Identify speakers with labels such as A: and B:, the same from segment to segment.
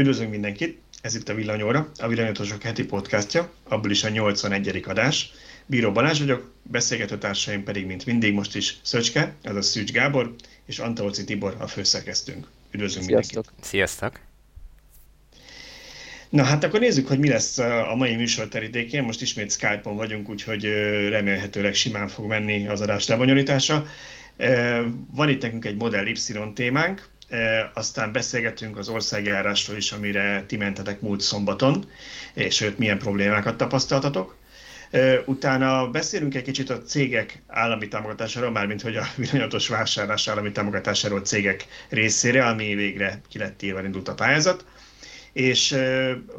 A: Üdvözlünk mindenkit! Ez itt a Villanyóra, a Villanyotosok heti podcastja, abból is a 81. adás. Bíró Balázs vagyok, beszélgető társaim pedig, mint mindig, most is Szöcske, azaz Szűcs Gábor, és Antalóci Tibor, a főszerkesztőnk. Üdvözlünk
B: Sziasztok.
A: mindenkit!
C: Sziasztok!
A: Na hát akkor nézzük, hogy mi lesz a mai műsor terítékén. Most ismét Skype-on vagyunk, úgyhogy remélhetőleg simán fog menni az adás lebonyolítása. Van itt nekünk egy Model Y témánk, aztán beszélgetünk az országjárásról is, amire ti mentetek múlt szombaton, és őt milyen problémákat tapasztaltatok. Utána beszélünk egy kicsit a cégek állami támogatásáról, mármint hogy a villanyatos vásárlás állami támogatásáról cégek részére, ami végre ki lett írva, indult a pályázat. És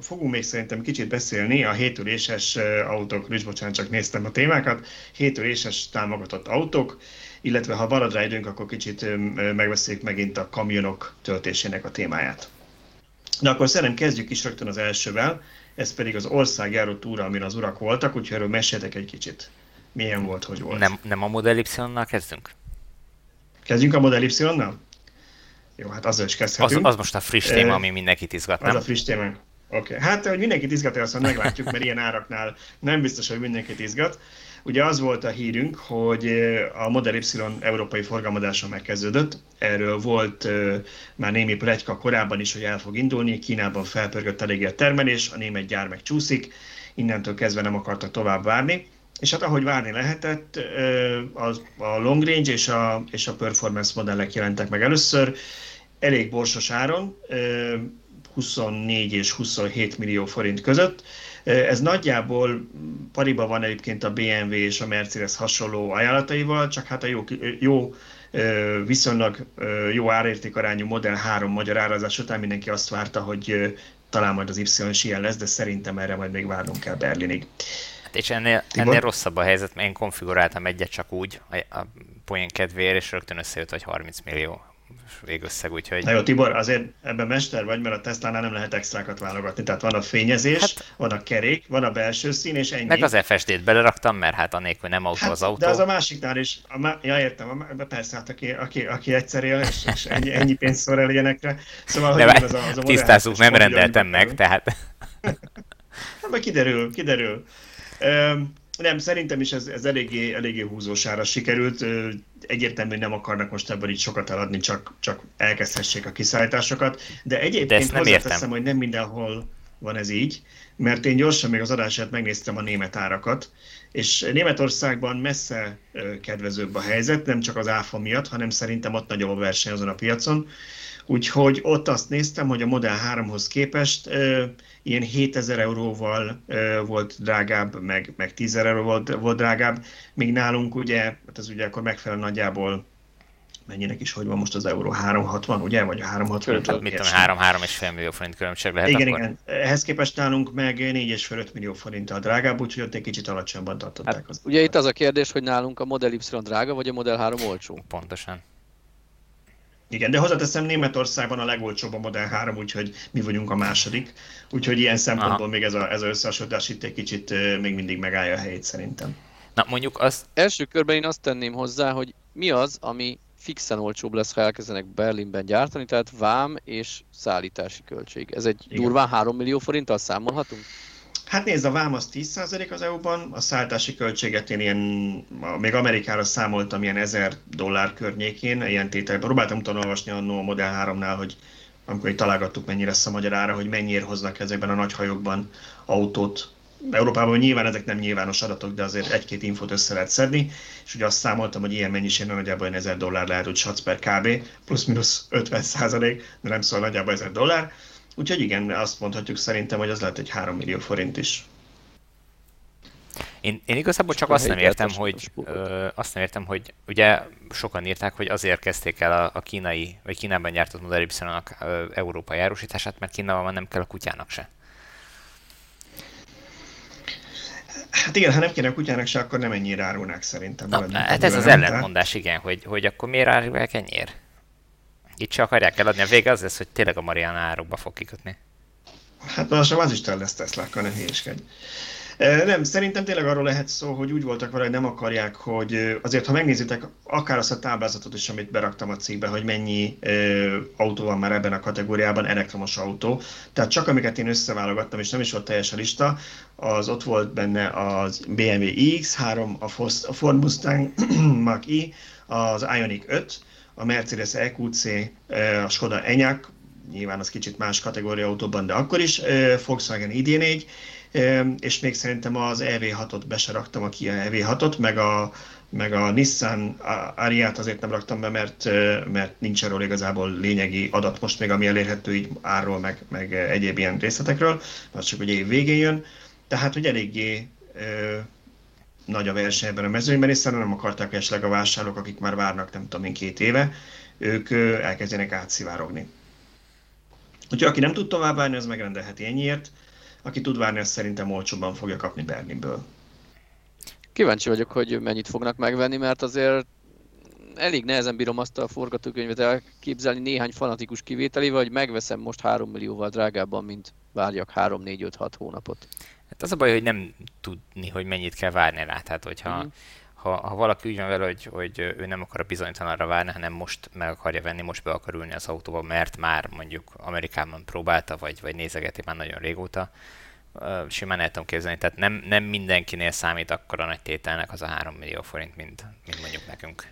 A: fogunk még szerintem kicsit beszélni a hétüléses autók, és bocsánat, csak néztem a témákat, hétüléses támogatott autók, illetve ha marad rá időnk, akkor kicsit megbeszéljük megint a kamionok töltésének a témáját. De akkor szerintem kezdjük is rögtön az elsővel, ez pedig az országjáró túra, amin az urak voltak, úgyhogy erről meséltek egy kicsit. Milyen volt, hogy volt?
C: Nem, nem a Model Y-nal kezdünk?
A: Kezdjünk a Model Y-nal? Jó, hát azzal is kezdhetünk.
C: Az, az most a friss téma, ami mindenkit izgat,
A: nem? Az a friss téma. Oké. Okay. Hát, hogy mindenkit izgat, azt meglátjuk, mert ilyen áraknál nem biztos, hogy mindenkit izgat. Ugye az volt a hírünk, hogy a Model Y európai forgalmazása megkezdődött. Erről volt már némi plegyka korábban is, hogy el fog indulni. Kínában felpörgött eléggé a termelés, a német gyár meg csúszik, innentől kezdve nem akartak tovább várni. És hát ahogy várni lehetett, a long range és a, és a performance modellek jelentek meg először, elég borsos áron, 24 és 27 millió forint között. Ez nagyjából pariba van egyébként a BMW és a Mercedes hasonló ajánlataival, csak hát a jó, jó viszonylag jó árértékarányú Model 3 magyar árazás után mindenki azt várta, hogy talán majd az Y is ilyen lesz, de szerintem erre majd még várnunk kell Berlinig.
C: Hát és ennél, ennél rosszabb a helyzet, mert én konfiguráltam egyet csak úgy, a, a poén kedvéért, és rögtön összejött, hogy 30 millió végösszeg, úgyhogy...
A: Na jó, Tibor, azért ebben mester vagy, mert a Tesla-nál nem lehet extrákat válogatni. Tehát van a fényezés, hát, van a kerék, van a belső szín, és ennyi.
C: Meg az FSD-t beleraktam, mert hát anélkül nem autó hát, az autó.
A: De az a másiknál is, a, ja értem, a, persze, hát aki, aki, aki egyszer él, és, és ennyi, ennyi pénzt szor el ilyenekre. Szóval, hogy az a, az a
C: Tisztázzuk, nem rendeltem meg, tehát...
A: hát majd kiderül, kiderül. Um, nem, szerintem is ez, ez eléggé, eléggé húzósára sikerült. Egyértelműen nem akarnak most ebből így sokat eladni, csak, csak elkezdhessék a kiszállításokat. De egyébként
C: De
A: hozzáteszem, értem. hogy nem mindenhol van ez így, mert én gyorsan még az adását megnéztem a német árakat, és Németországban messze kedvezőbb a helyzet, nem csak az áfa miatt, hanem szerintem ott nagyobb a verseny azon a piacon. Úgyhogy ott azt néztem, hogy a Model 3-hoz képest ilyen 7000 euróval volt drágább, meg, meg 10 euró volt, volt drágább, míg nálunk ugye, hát ez ugye akkor megfelel nagyjából mennyinek is, hogy van most az euró 360, ugye? Vagy a 360?
C: Hát, mit tudom, 3 3 és fél millió forint különbség lehet
A: Igen,
C: akkor?
A: igen. Ehhez képest nálunk meg 4,5 millió forinttal drágább, úgyhogy ott egy kicsit alacsonyabban tartották. Hát,
B: az ugye itt az a kérdés, hogy nálunk a Model Y drága, vagy a Model 3 olcsó?
C: Pontosan.
A: Igen, de hozzáteszem, Németországban a legolcsóbb a Model 3, úgyhogy mi vagyunk a második. Úgyhogy ilyen szempontból Aha. még ez a, ez a összehasonlítás itt egy kicsit még mindig megállja a helyét szerintem.
C: Na mondjuk az...
B: Első körben én azt tenném hozzá, hogy mi az, ami fixen olcsóbb lesz, ha elkezdenek Berlinben gyártani, tehát vám és szállítási költség. Ez egy Igen. durván 3 millió forinttal számolhatunk?
A: Hát nézd, a vám az 10% az EU-ban, a szállítási költséget én ilyen, még Amerikára számoltam ilyen 1000 dollár környékén, ilyen tételben. Próbáltam utána olvasni a Model 3-nál, hogy amikor itt találgattuk, mennyi lesz a magyar ára, hogy mennyire hoznak ezekben a nagy hajókban autót. Európában nyilván ezek nem nyilvános adatok, de azért egy-két infót össze lehet szedni, és ugye azt számoltam, hogy ilyen mennyiségben nagyjából 1000 dollár lehet, hogy satsz per kb, plusz-minusz 50 százalék, de nem szól nagyjából 1000 dollár Úgyhogy igen, azt mondhatjuk szerintem, hogy az lehet egy 3 millió forint is.
C: Én, én igazából csak azt nem értem, hogy ö, azt nem értem, hogy ugye sokan írták, hogy azért kezdték el a, a kínai, vagy Kínában gyártott Model Y-nak európai árusítását, mert Kínában nem kell a kutyának se.
A: Hát igen, ha nem kéne a kutyának se, akkor nem ennyire árulnák szerintem.
C: Na, hát ez az ellentmondás, igen, hogy, hogy akkor miért árulják ennyire? Itt csak akarják eladni, a vége az lesz, hogy tényleg a Mariana árokba fog kikötni.
A: Hát most az Isten lesz Tesla, akkor ne hülyeskedj. Nem, szerintem tényleg arról lehet szó, hogy úgy voltak vele, hogy nem akarják, hogy azért, ha megnézitek akár azt a táblázatot is, amit beraktam a cikkbe, hogy mennyi ö, autó van már ebben a kategóriában, elektromos autó. Tehát csak amiket én összeválogattam, és nem is volt teljes a lista, az ott volt benne az BMW iX3, a Ford Mustang Mach-E, az Ioniq 5, a Mercedes EQC, a Skoda Enyaq, nyilván az kicsit más kategória autóban, de akkor is, Volkswagen ID4, és még szerintem az EV6-ot be se raktam, a Kia EV6-ot, meg a, meg a Nissan Ariát azért nem raktam be, mert, mert nincs erről igazából lényegi adat most még, ami elérhető így árról, meg, meg egyéb ilyen részletekről, az csak hogy év végén jön. Tehát, hogy eléggé nagy a verseny ebben a mezőnyben, hiszen nem akarták esetleg a vásárlók, akik már várnak nem tudom én két éve, ők ö, elkezdenek átszivárogni. Úgyhogy aki nem tud tovább várni, az megrendelheti ennyiért aki tud várni, azt szerintem olcsóban fogja kapni Berlinből.
B: Kíváncsi vagyok, hogy mennyit fognak megvenni, mert azért elég nehezen bírom azt a forgatókönyvet elképzelni néhány fanatikus kivételével, hogy megveszem most 3 millióval drágábban, mint várjak 3-4-5-6 hónapot.
C: Hát az a baj, hogy nem tudni, hogy mennyit kell várni rá. Tehát, hogyha mm ha, ha valaki úgy van vele, hogy, hogy ő nem akar a bizonytalanra várni, hanem most meg akarja venni, most be akar ülni az autóba, mert már mondjuk Amerikában próbálta, vagy, vagy nézegeti már nagyon régóta, simán el tudom képzelni. Tehát nem, nem mindenkinél számít akkora nagy tételnek az a 3 millió forint, mint, mint mondjuk nekünk.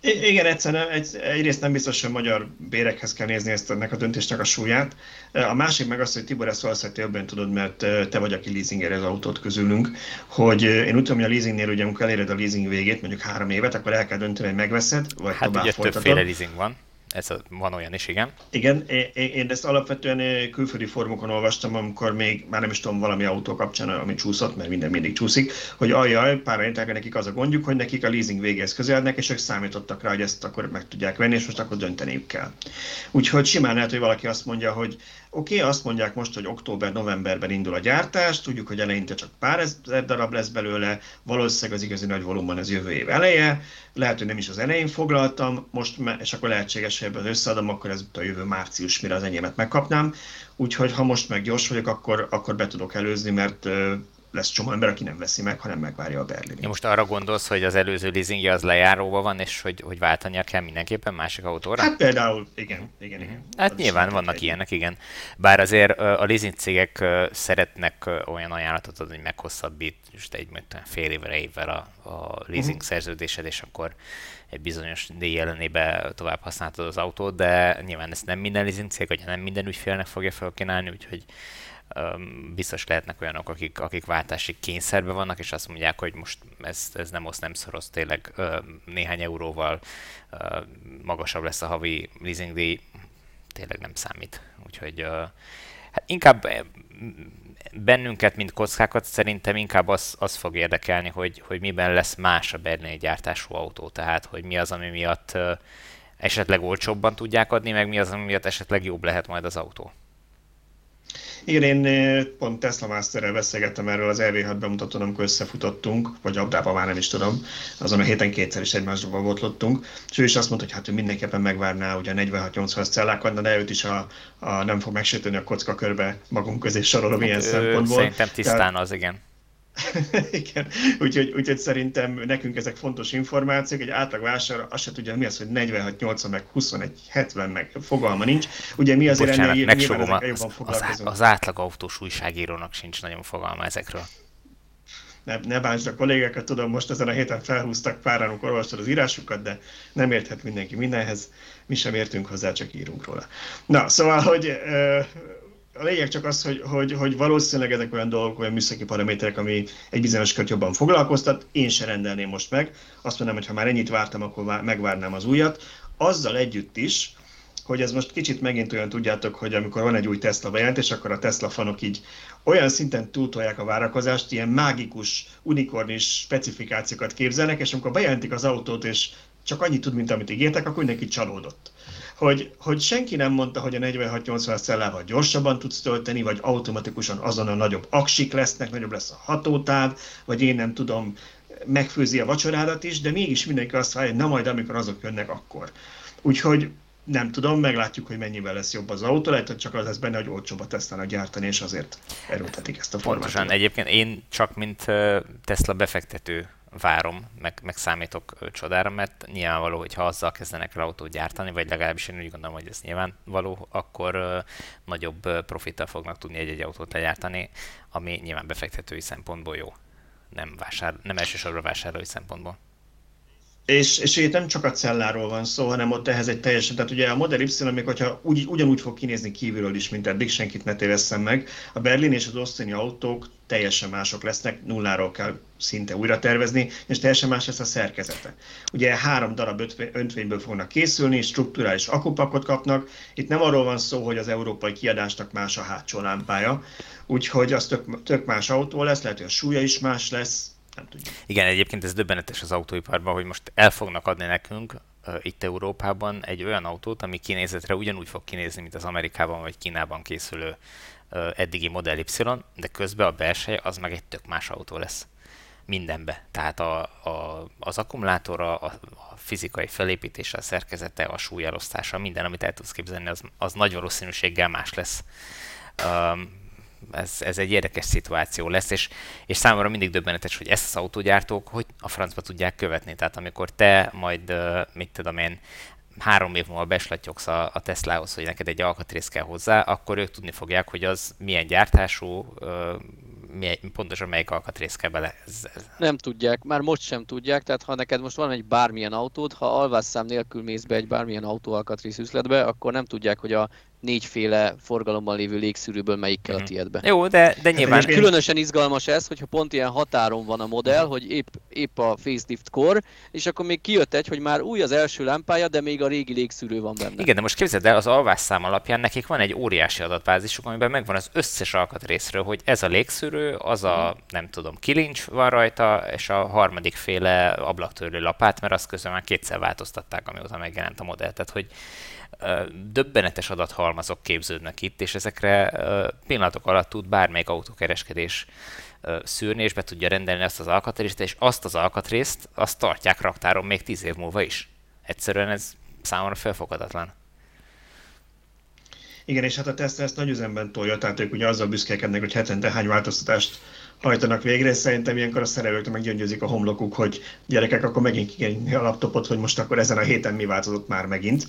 A: Igen, egyszerűen egy, egyrészt nem biztos, hogy magyar bérekhez kell nézni ezt ennek a döntésnek a súlyát. A másik meg az, hogy Tibor, ezt valószínűleg jobban tudod, mert te vagy, aki leasinger az autót közülünk, hogy én úgy tudom, hogy a leasingnél ugye, amikor eléred a leasing végét, mondjuk három évet, akkor el kell dönteni, hogy megveszed, vagy
C: hát tovább ugye folytatod. többféle leasing van ez a, van olyan is, igen.
A: Igen, én, én ezt alapvetően külföldi formokon olvastam, amikor még már nem is tudom valami autó kapcsán, ami csúszott, mert minden mindig csúszik, hogy ajjaj, pár nekik az a gondjuk, hogy nekik a leasing végéhez közelnek, és ők számítottak rá, hogy ezt akkor meg tudják venni, és most akkor dönteniük kell. Úgyhogy simán lehet, hogy valaki azt mondja, hogy Oké, okay, azt mondják most, hogy október-novemberben indul a gyártás, tudjuk, hogy eleinte csak pár ezer darab lesz belőle, valószínűleg az igazi nagy volumen az jövő év eleje, lehet, hogy nem is az elején foglaltam, most, és akkor lehetséges, hogy ebben összeadom, akkor ez a jövő március, mire az enyémet megkapnám. Úgyhogy ha most meg gyors vagyok, akkor, akkor be tudok előzni, mert lesz csomó ember, aki nem veszi meg, hanem megvárja a Berlin.
C: Ja, most arra gondolsz, hogy az előző leasingje az lejáróban van, és hogy, hogy váltania kell mindenképpen másik autóra?
A: Hát például, igen, igen, igen.
C: Hát az nyilván vannak egy. ilyenek, igen. Bár azért a leasing cégek szeretnek olyan ajánlatot adni, hogy meghosszabbít, most egy fél évre évvel a, a leasing uh-huh. szerződésed, és akkor egy bizonyos díj ellenébe tovább használhatod az autót, de nyilván ezt nem minden leasing cég, vagy nem minden ügyfélnek fogja felkínálni, úgyhogy biztos lehetnek olyanok, akik, akik váltási kényszerben vannak, és azt mondják, hogy most ez, ez nem osz, nem szoros, tényleg néhány euróval magasabb lesz a havi leasingdíj, tényleg nem számít. Úgyhogy hát inkább bennünket, mint kockákat szerintem inkább az, az fog érdekelni, hogy, hogy miben lesz más a berlini gyártású autó, tehát hogy mi az, ami miatt esetleg olcsóbban tudják adni, meg mi az, ami miatt esetleg jobb lehet majd az autó.
A: Igen, én pont Tesla Masterrel beszélgettem erről az EV6 bemutatón, amikor összefutottunk, vagy abdában már nem is tudom, azon a héten kétszer is egymásba botlottunk, és ő is azt mondta, hogy hát ő mindenképpen megvárná ugye a 46-80 cellákat, de őt is a, a, nem fog megsérteni a kocka körbe magunk közé sorolom hát, ilyen szempontból.
C: Szerintem tisztán Tehát, az, igen.
A: Igen, úgyhogy, úgyhogy szerintem nekünk ezek fontos információk, egy átlag vásár azt se tudja, mi az, hogy 46, 80, meg 21, 70, meg fogalma nincs. Ugye mi azért
C: Bocsánat, ennél nyilván jobban foglalkozunk. Az, az átlag autós újságírónak sincs nagyon fogalma ezekről.
A: Ne, ne bántsd a kollégákat, tudom, most ezen a héten felhúztak páran, amikor olvastad az írásukat, de nem érthet mindenki mindenhez, mi sem értünk hozzá, csak írunk róla. Na, szóval, hogy a lényeg csak az, hogy, hogy, hogy valószínűleg ezek olyan dolgok, olyan műszaki paraméterek, ami egy bizonyos kört jobban foglalkoztat, én se rendelném most meg. Azt mondom, hogy ha már ennyit vártam, akkor megvárnám az újat. Azzal együtt is, hogy ez most kicsit megint olyan tudjátok, hogy amikor van egy új Tesla bejelentés, akkor a Tesla fanok így olyan szinten túltolják a várakozást, ilyen mágikus, unikornis specifikációkat képzelnek, és amikor bejelentik az autót, és csak annyit tud, mint amit ígértek, akkor mindenki csalódott hogy, hogy senki nem mondta, hogy a 46-80 szellával gyorsabban tudsz tölteni, vagy automatikusan azon a nagyobb aksik lesznek, nagyobb lesz a hatótáv, vagy én nem tudom, megfőzi a vacsorádat is, de mégis mindenki azt várja, hogy na majd amikor azok jönnek, akkor. Úgyhogy nem tudom, meglátjuk, hogy mennyivel lesz jobb az autó, lehet, hogy csak az lesz benne, hogy olcsóbb a Tesla-nak gyártani, és azért erőltetik ezt a formátumot.
C: Pontosan, egyébként én csak mint Tesla befektető várom, meg, meg számítok csodára, mert nyilvánvaló, hogy ha azzal kezdenek el autót gyártani, vagy legalábbis én úgy gondolom, hogy ez nyilvánvaló, akkor nagyobb uh, profittal fognak tudni egy-egy autót legyártani, ami nyilván befektetői szempontból jó, nem, vásár, nem elsősorban vásárlói szempontból.
A: És, és itt nem csak a celláról van szó, hanem ott ehhez egy teljesen, tehát ugye a Model Y, még hogyha úgy, ugyanúgy fog kinézni kívülről is, mint eddig, senkit ne tévesszem meg, a Berlin és az Austini autók teljesen mások lesznek, nulláról kell szinte újra tervezni, és teljesen más lesz a szerkezete. Ugye három darab öntvényből fognak készülni, strukturális akupakot kapnak. Itt nem arról van szó, hogy az európai kiadásnak más a hátsó lámpája, úgyhogy az tök, tök más autó lesz, lehet, hogy a súlya is más lesz, nem tudjuk.
C: Igen, egyébként ez döbbenetes az autóiparban, hogy most el fognak adni nekünk uh, itt Európában egy olyan autót, ami kinézetre ugyanúgy fog kinézni, mint az Amerikában vagy Kínában készülő uh, eddigi Model Y, de közben a belseje az meg egy tök más autó lesz mindenbe. Tehát a, a, az akkumulátora, a, a fizikai felépítése, a szerkezete, a súlyelosztása, minden, amit el tudsz képzelni, az, az nagy valószínűséggel más lesz. Um, ez, ez egy érdekes szituáció lesz, és, és számomra mindig döbbenetes, hogy ezt az autógyártók hogy a francba tudják követni. Tehát amikor te majd, mit tudom én, három év múlva beslatyogsz a, a Teslahoz, hogy neked egy alkatrész kell hozzá, akkor ők tudni fogják, hogy az milyen gyártású, milyen, pontosan melyik alkatrész kell bele. Ez,
B: ez. Nem tudják, már most sem tudják, tehát ha neked most van egy bármilyen autód, ha alvásszám nélkül mész be egy bármilyen autóalkatrész üzletbe, akkor nem tudják, hogy a négyféle forgalomban lévő légszűrőből melyik kell a mhm. tiédbe.
C: Jó, de, de nyilván...
B: És különösen izgalmas ez, hogyha pont ilyen határon van a modell, hogy épp, épp a facelift kor, és akkor még kijött egy, hogy már új az első lámpája, de még a régi légszűrő van benne.
C: Igen, de most képzeld el, az alvásszám alapján nekik van egy óriási adatbázisuk, amiben megvan az összes alkatrészről, hogy ez a légszűrő, az a, mhm. nem tudom, kilincs van rajta, és a harmadik féle ablaktörlő lapát, mert azt közben már kétszer változtatták, amióta megjelent a modell. Tehát, hogy döbbenetes adathalmazok képződnek itt, és ezekre pillanatok alatt tud bármelyik autókereskedés szűrni, és be tudja rendelni azt az alkatrészt, és azt az alkatrészt azt tartják raktáron még tíz év múlva is. Egyszerűen ez számomra felfoghatatlan.
A: Igen, és hát a Tesla ezt nagy üzemben tolja, tehát ők ugye azzal büszkélkednek, hogy hetente hány változtatást hajtanak végre, szerintem ilyenkor a szerelők meggyöngyözik a homlokuk, hogy gyerekek, akkor megint kikenni a laptopot, hogy most akkor ezen a héten mi változott már megint.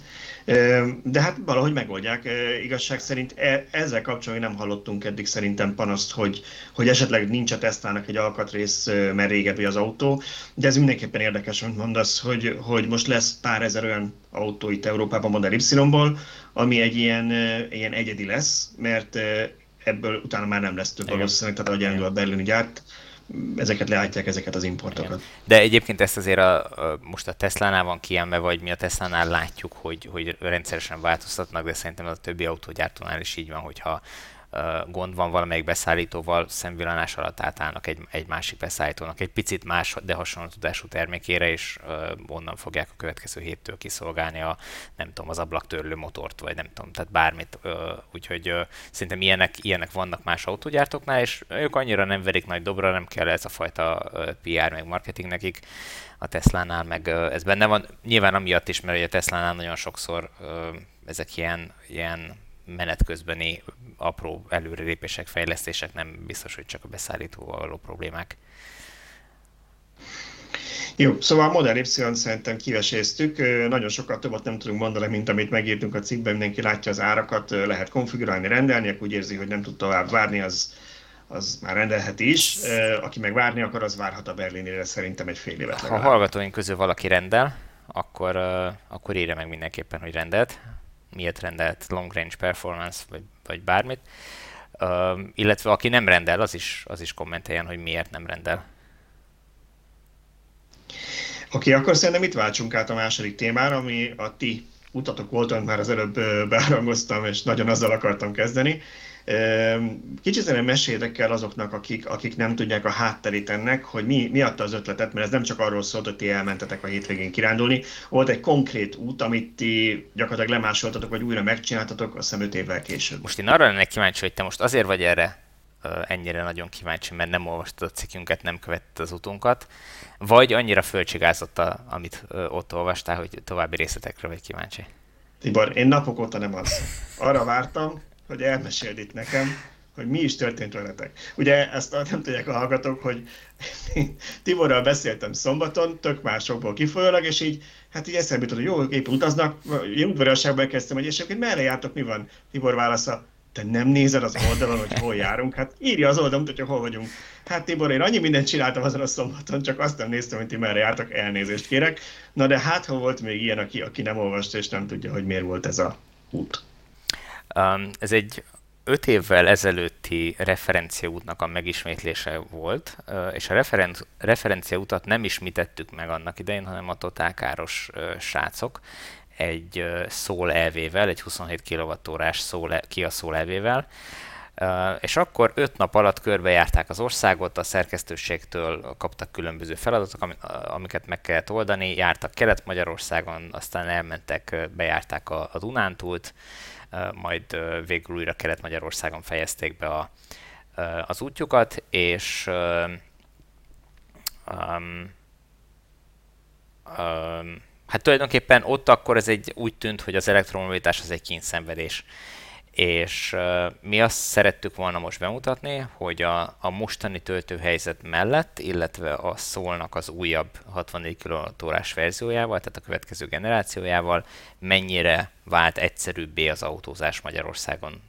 A: De hát valahogy megoldják. Igazság szerint e, ezzel kapcsolatban nem hallottunk eddig szerintem panaszt, hogy, hogy esetleg nincs a tesztának egy alkatrész, mert régebbi az autó, de ez mindenképpen érdekes, amit mondasz, hogy, hogy most lesz pár ezer olyan autó itt Európában Model Y-ból, ami egy ilyen, ilyen egyedi lesz, mert ebből utána már nem lesz több valószínűleg, tehát ahogy elindul a berlini gyárt, ezeket leállítják, ezeket az importokat. Igen.
C: De egyébként ezt azért a, a, most a Tesla-nál van kiemelve, vagy mi a Tesla-nál látjuk, hogy, hogy rendszeresen változtatnak, de szerintem a többi autógyártónál is így van, hogyha gond van valamelyik beszállítóval, szemvillanás alatt átállnak egy, egy másik beszállítónak egy picit más, de hasonló tudású termékére, és onnan fogják a következő héttől kiszolgálni a, nem tudom, az ablaktörlő motort, vagy nem tudom, tehát bármit. Úgyhogy szerintem ilyenek, ilyenek vannak más autógyártóknál, és ők annyira nem verik nagy dobra, nem kell ez a fajta PR meg marketing nekik. A Tesla-nál meg ez benne van. Nyilván amiatt is, mert a Tesla-nál nagyon sokszor ezek ilyen, ilyen menet közbeni apró előrelépések, fejlesztések, nem biztos, hogy csak a beszállítóval való problémák.
A: Jó, szóval a Model Y szerintem kiveséztük, nagyon sokat többet nem tudunk mondani, mint amit megírtunk a cikkben, mindenki látja az árakat, lehet konfigurálni, rendelni, aki úgy érzi, hogy nem tud tovább várni, az, az már rendelheti is. Aki meg várni akar, az várhat a Berlinére szerintem egy fél évet
C: legalább. Ha a hallgatóink közül valaki rendel, akkor, akkor írja meg mindenképpen, hogy rendelt miért rendelt long range performance, vagy, vagy bármit. Uh, illetve aki nem rendel, az is, az is kommenteljen, hogy miért nem rendel.
A: Oké, okay, akkor szerintem itt váltsunk át a második témára, ami a ti utatok volt, amit már az előbb beárangoztam, és nagyon azzal akartam kezdeni. Kicsit nem meséljétek el azoknak, akik, akik nem tudják a hátterét ennek, hogy mi, mi adta az ötletet, mert ez nem csak arról szólt, hogy ti elmentetek a hétvégén kirándulni, volt egy konkrét út, amit ti gyakorlatilag lemásoltatok, vagy újra megcsináltatok, azt hiszem 5 évvel később.
C: Most én arra lennék kíváncsi, hogy te most azért vagy erre ennyire nagyon kíváncsi, mert nem olvastad a cikkünket, nem követted az utunkat, vagy annyira fölcsigázott, a, amit ott olvastál, hogy további részletekre vagy kíváncsi?
A: Tibor, én napok óta nem az. Arra vártam, hogy elmeséld itt nekem, hogy mi is történt veletek. Ugye ezt nem tudják a hallgatók, hogy Tiborral beszéltem szombaton, tök másokból kifolyólag, és így, hát így eszembe jutott, hogy jó, épp utaznak, én udvariasságban kezdtem, hogy és akkor merre jártok, mi van? Tibor válasza, te nem nézed az oldalon, hogy hol járunk? Hát írja az oldalon, hogy hol vagyunk. Hát Tibor, én annyi mindent csináltam azon a szombaton, csak azt nem néztem, hogy ti merre jártak, elnézést kérek. Na de hát, ha volt még ilyen, aki, aki nem olvasta és nem tudja, hogy miért volt ez a út.
C: Ez egy öt évvel ezelőtti referenciaútnak a megismétlése volt, és a referen- referenciautat nem ismítettük meg annak idején, hanem a totálkáros srácok egy szól elvével, egy 27 kWh-órás szól, Kia szól elvével, és akkor öt nap alatt körbejárták az országot, a szerkesztőségtől kaptak különböző feladatok, amiket meg kellett oldani, jártak Kelet-Magyarországon, aztán elmentek, bejárták a, a Dunántúlt, majd végül újra Kelet-Magyarországon fejezték be a, az útjukat, és um, um, hát tulajdonképpen ott akkor ez egy úgy tűnt, hogy az elektromobilitás az egy kényszenvedés és mi azt szerettük volna most bemutatni, hogy a, a mostani töltőhelyzet mellett, illetve a szólnak az újabb 64 kWh verziójával, tehát a következő generációjával, mennyire vált egyszerűbbé az autózás Magyarországon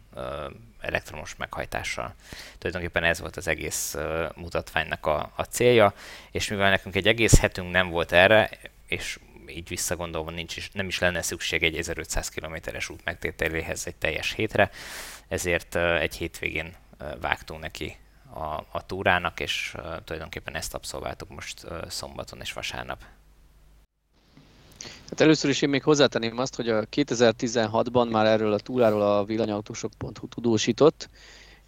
C: elektromos meghajtással. Tulajdonképpen ez volt az egész mutatványnak a, a célja, és mivel nekünk egy egész hetünk nem volt erre, és így visszagondolva nincs is, nem is lenne szükség egy 1500 kilométeres út megtételéhez egy teljes hétre, ezért egy hétvégén vágtunk neki a, a túrának, és tulajdonképpen ezt abszolváltuk most szombaton és vasárnap.
B: Hát először is én még hozzátenném azt, hogy a 2016-ban már erről a túráról a villanyautósok.hu tudósított,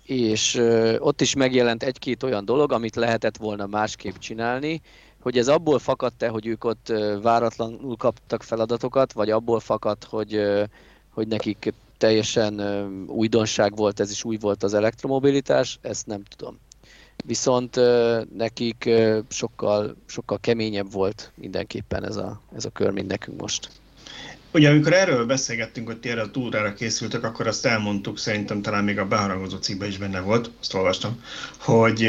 B: és ott is megjelent egy-két olyan dolog, amit lehetett volna másképp csinálni, hogy ez abból fakadt-e, hogy ők ott váratlanul kaptak feladatokat, vagy abból fakadt, hogy, hogy nekik teljesen újdonság volt, ez is új volt az elektromobilitás, ezt nem tudom. Viszont nekik sokkal, sokkal keményebb volt mindenképpen ez a, ez a kör, mint nekünk most.
A: Ugye amikor erről beszélgettünk, hogy ti erre a túrára készültek, akkor azt elmondtuk, szerintem talán még a beharangozó cikkben is benne volt, azt olvastam, hogy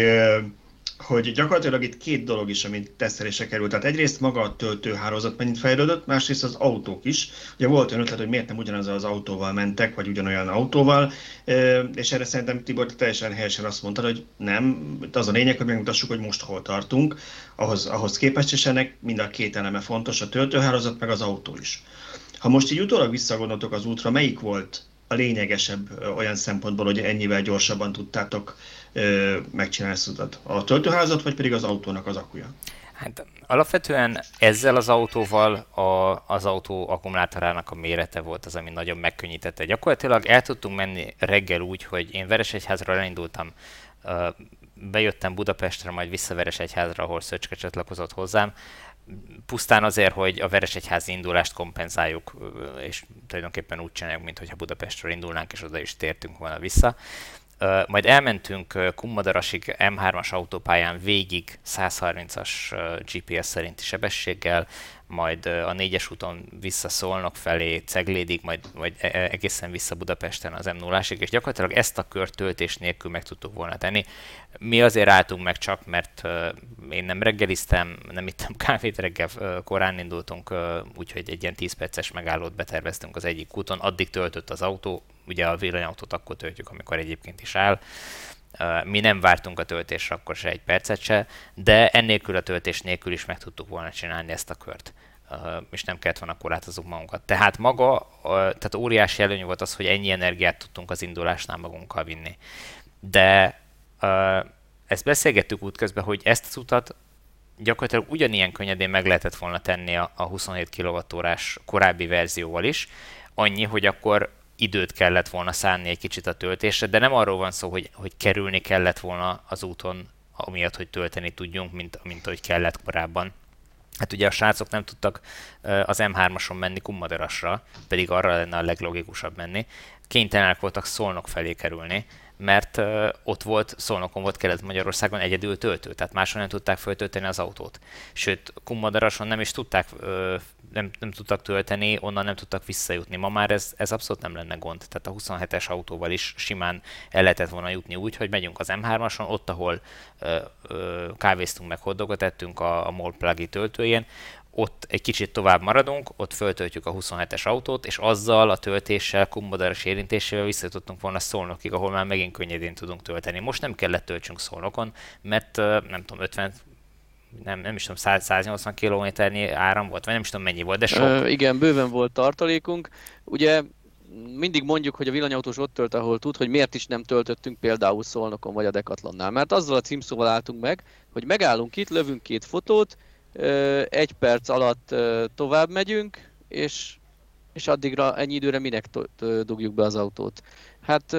A: hogy gyakorlatilag itt két dolog is, amit tesztelésre került. Tehát egyrészt maga a töltőhálózat mennyit fejlődött, másrészt az autók is. Ugye volt olyan ötlet, hogy miért nem ugyanaz az autóval mentek, vagy ugyanolyan autóval, és erre szerintem Tibor teljesen helyesen azt mondta, hogy nem, az a lényeg, hogy megmutassuk, hogy most hol tartunk, ahhoz, ahhoz képest, és ennek mind a két eleme fontos, a töltőhálózat, meg az autó is. Ha most így utólag visszagondoltok az útra, melyik volt a lényegesebb olyan szempontból, hogy ennyivel gyorsabban tudtátok utat? A töltőházat, vagy pedig az autónak az akuja?
C: Hát alapvetően ezzel az autóval a, az autó akkumulátorának a mérete volt az, ami nagyon megkönnyítette. Gyakorlatilag el tudtunk menni reggel úgy, hogy én Veresegyházra elindultam, bejöttem Budapestre, majd vissza Veresegyházra, ahol Szöcske csatlakozott hozzám, pusztán azért, hogy a Veresegyházi indulást kompenzáljuk, és tulajdonképpen úgy csináljuk, mintha Budapestről indulnánk, és oda is tértünk volna vissza. Majd elmentünk Kummadarasig M3-as autópályán végig 130-as GPS szerinti sebességgel, majd a négyes úton vissza Szolnok felé, Ceglédig, majd, majd e, e, egészen vissza Budapesten az m 0 és gyakorlatilag ezt a kört töltés nélkül meg tudtuk volna tenni. Mi azért álltunk meg csak, mert én nem reggeliztem, nem ittem kávét reggel, korán indultunk, úgyhogy egy ilyen 10 perces megállót beterveztünk az egyik úton, addig töltött az autó, ugye a villanyautót akkor töltjük, amikor egyébként is áll, mi nem vártunk a töltésre akkor se egy percet se, de ennélkül a töltés nélkül is meg tudtuk volna csinálni ezt a kört és nem kellett volna korlátozunk magunkat. Tehát maga, tehát óriási előny volt az, hogy ennyi energiát tudtunk az indulásnál magunkkal vinni. De ezt beszélgettük útközben, hogy ezt az utat gyakorlatilag ugyanilyen könnyedén meg lehetett volna tenni a, a 27 kWh korábbi verzióval is, annyi, hogy akkor időt kellett volna szánni egy kicsit a töltésre, de nem arról van szó, hogy, hogy kerülni kellett volna az úton, amiatt, hogy tölteni tudjunk, mint, mint ahogy kellett korábban. Hát ugye a srácok nem tudtak az M3-ason menni Kummaderasra, pedig arra lenne a leglogikusabb menni. Kénytelenek voltak Szolnok felé kerülni, mert ott volt, Szolnokon volt Kelet-Magyarországon egyedül töltő, tehát máshol nem tudták föltölteni az autót. Sőt, Kummadarason nem is tudták nem, nem tudtak tölteni, onnan nem tudtak visszajutni. Ma már ez, ez abszolút nem lenne gond. Tehát a 27-es autóval is simán el lehetett volna jutni úgy, hogy megyünk az M3-ason, ott, ahol ö, ö, kávéztunk meg hoddogot ettünk a, a MOL plug töltőjén, ott egy kicsit tovább maradunk, ott föltöltjük a 27-es autót, és azzal a töltéssel, kummodaras érintésével visszatudtunk volna Szolnokig, ahol már megint könnyedén tudunk tölteni. Most nem kellett töltsünk Szolnokon, mert nem tudom, 50 nem, nem is tudom, 100, 180 kilométernyi áram volt, vagy nem is tudom mennyi volt, de sok. Ö,
B: igen, bőven volt tartalékunk. Ugye mindig mondjuk, hogy a villanyautós ott tölt, ahol tud, hogy miért is nem töltöttünk például Szolnokon vagy a Decathlonnál. Mert azzal a címszóval álltunk meg, hogy megállunk itt, lövünk két fotót, egy perc alatt tovább megyünk, és, és addigra ennyi időre minek dugjuk be az autót. Hát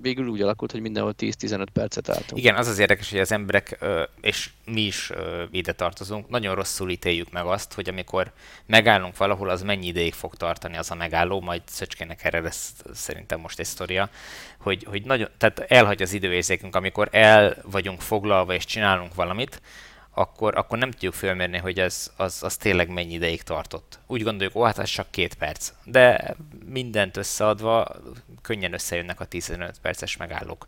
B: végül úgy alakult, hogy mindenhol 10-15 percet álltunk.
C: Igen, az az érdekes, hogy az emberek, és mi is ide tartozunk, nagyon rosszul ítéljük meg azt, hogy amikor megállunk valahol, az mennyi ideig fog tartani az a megálló, majd Szöcskének erre lesz szerintem most egy sztoria, hogy, hogy nagyon, tehát elhagy az időérzékünk, amikor el vagyunk foglalva és csinálunk valamit, akkor, akkor nem tudjuk fölmérni, hogy ez az, az tényleg mennyi ideig tartott. Úgy gondoljuk, ó, hát ez csak két perc. De mindent összeadva könnyen összejönnek a 15 perces megállók.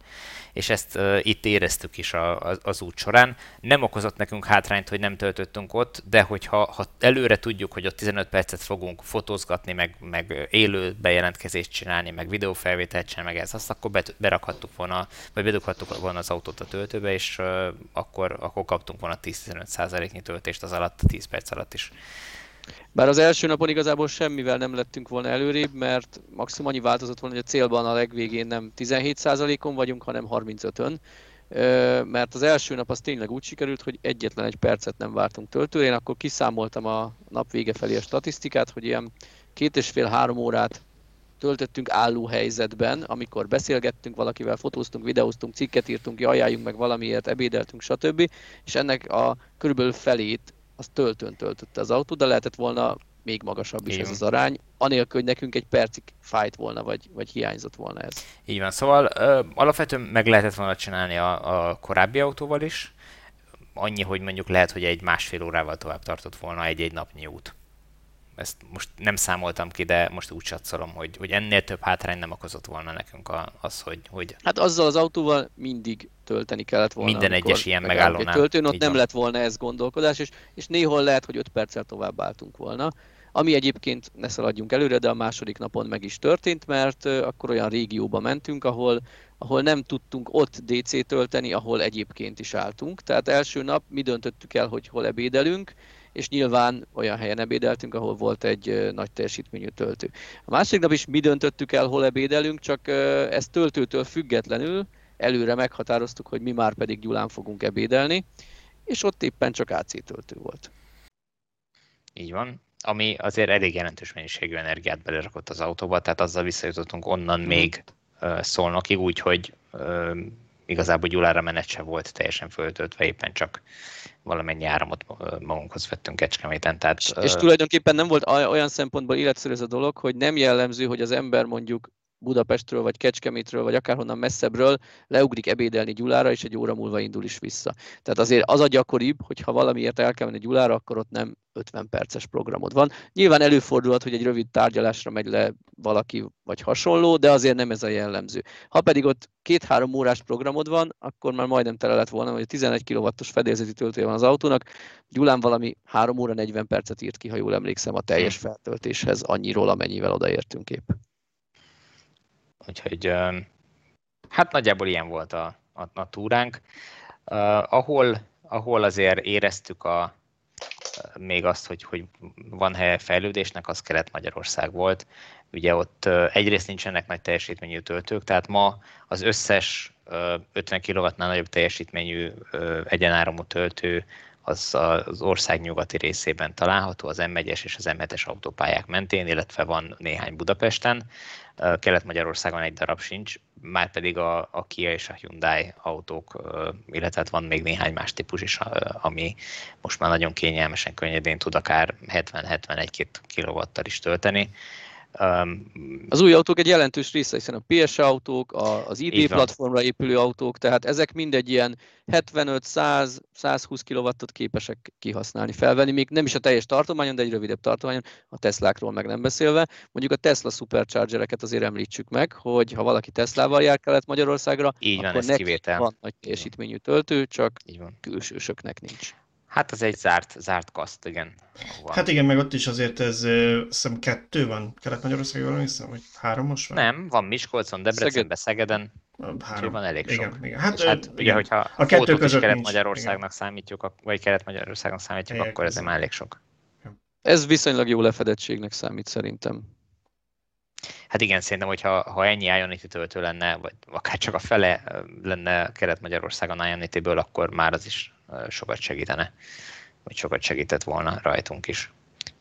C: És ezt uh, itt éreztük is a, a, az út során. Nem okozott nekünk hátrányt, hogy nem töltöttünk ott, de hogyha ha előre tudjuk, hogy ott 15 percet fogunk fotózgatni, meg, meg élő bejelentkezést csinálni, meg videófelvételt csinálni, meg ez, azt akkor berakhattuk volna, vagy bedughattuk volna az autót a töltőbe, és uh, akkor, akkor kaptunk volna 10-15%-nyi töltést az alatt, 10 perc alatt is.
B: Bár az első napon igazából semmivel nem lettünk volna előrébb, mert maximum annyi változott volna, hogy a célban a legvégén nem 17%-on vagyunk, hanem 35-ön. Mert az első nap az tényleg úgy sikerült, hogy egyetlen egy percet nem vártunk töltőre. Én akkor kiszámoltam a nap vége felé a statisztikát, hogy ilyen két és fél-három órát töltöttünk álló helyzetben, amikor beszélgettünk valakivel, fotóztunk, videóztunk, cikket írtunk, ajánljunk meg valamiért, ebédeltünk, stb. És ennek a körülbelül felét az töltőn töltötte az autó, de lehetett volna még magasabb is Igen. ez az arány, anélkül, hogy nekünk egy percig fájt volna, vagy, vagy hiányzott volna ez.
C: Így van, szóval ö, alapvetően meg lehetett volna csinálni a, a korábbi autóval is, annyi, hogy mondjuk lehet, hogy egy másfél órával tovább tartott volna egy-egy napnyi út ezt most nem számoltam ki, de most úgy csatszolom, hogy, hogy ennél több hátrány nem okozott volna nekünk az, hogy, hogy...
B: Hát azzal az autóval mindig tölteni kellett volna.
C: Minden egyes ilyen megállónál.
B: Töltőn ott nem van. lett volna ez gondolkodás, és, és néhol lehet, hogy 5 perccel tovább álltunk volna. Ami egyébként ne szaladjunk előre, de a második napon meg is történt, mert akkor olyan régióba mentünk, ahol, ahol nem tudtunk ott DC tölteni, ahol egyébként is álltunk. Tehát első nap mi döntöttük el, hogy hol ebédelünk, és nyilván olyan helyen ebédeltünk, ahol volt egy nagy teljesítményű töltő. A másik nap is mi döntöttük el, hol ebédelünk, csak ezt töltőtől függetlenül előre meghatároztuk, hogy mi már pedig Gyulán fogunk ebédelni, és ott éppen csak AC töltő volt.
C: Így van, ami azért elég jelentős mennyiségű energiát belerakott az autóba, tehát azzal visszajutottunk onnan mm. még Szolnokig, úgyhogy igazából Gyulára menet se volt teljesen föltöltve, éppen csak valamennyi áramot magunkhoz vettünk Kecskeméten. Tehát,
B: és, és tulajdonképpen nem volt olyan szempontból életszerű ez a dolog, hogy nem jellemző, hogy az ember mondjuk Budapestről, vagy Kecskemétről, vagy akárhonnan messzebbről leugrik ebédelni Gyulára, és egy óra múlva indul is vissza. Tehát azért az a gyakoribb, hogy ha valamiért el kell menni Gyulára, akkor ott nem 50 perces programod van. Nyilván előfordulhat, hogy egy rövid tárgyalásra megy le valaki, vagy hasonló, de azért nem ez a jellemző. Ha pedig ott két-három órás programod van, akkor már majdnem tele lett volna, hogy 11 kW-os fedélzeti töltője van az autónak. Gyulán valami 3 óra 40 percet írt ki, ha jól emlékszem, a teljes feltöltéshez, annyiról, amennyivel odaértünk épp.
C: Úgyhogy hát nagyjából ilyen volt a, a, a túránk. Uh, ahol, ahol azért éreztük a, még azt, hogy, hogy van helye fejlődésnek, az Kelet-Magyarország volt. Ugye ott egyrészt nincsenek nagy teljesítményű töltők, tehát ma az összes 50 kW-nál nagyobb teljesítményű egyenáramú töltő az az ország nyugati részében található, az M1-es és az M7-es autópályák mentén, illetve van néhány Budapesten. Kelet-Magyarországon egy darab sincs, már pedig a, a Kia és a Hyundai autók, illetve hát van még néhány más típus is, ami most már nagyon kényelmesen, könnyedén tud akár 70-71 kW-tal is tölteni.
B: Um, az új autók egy jelentős része, hiszen a PS autók, az ID platformra épülő autók, tehát ezek mindegy ilyen 75-100, 120 kW-ot képesek kihasználni, felvenni, még nem is a teljes tartományon, de egy rövidebb tartományon, a Teslákról meg nem beszélve. Mondjuk a Tesla Superchargereket azért említsük meg, hogy ha valaki Teslával jár kelet Magyarországra,
C: Így van,
B: akkor neki van nagy teljesítményű töltő, csak külsősöknek nincs.
C: Hát az egy zárt, zárt kaszt, igen.
A: Van. Hát igen, meg ott is azért ez, hiszem kettő van Kelet-Magyarországon, hiszem, vagy három most
C: van? Nem, van Miskolcon, Debrecenben, Szegeden. Három. Van elég sok.
A: Igen, igen. Hát,
C: hát ugye, hogyha a kettő között Kelet-Magyarországnak számítjuk, vagy Kelet-Magyarországon számítjuk, igen, akkor ez már elég sok.
B: Ez viszonylag jó lefedettségnek számít szerintem.
C: Hát igen, szerintem, hogyha ha ennyi Ionity töltő lenne, vagy akár csak a fele lenne Kelet-Magyarországon Ionity-ből, akkor már az is sokat segítene, vagy sokat segített volna rajtunk is.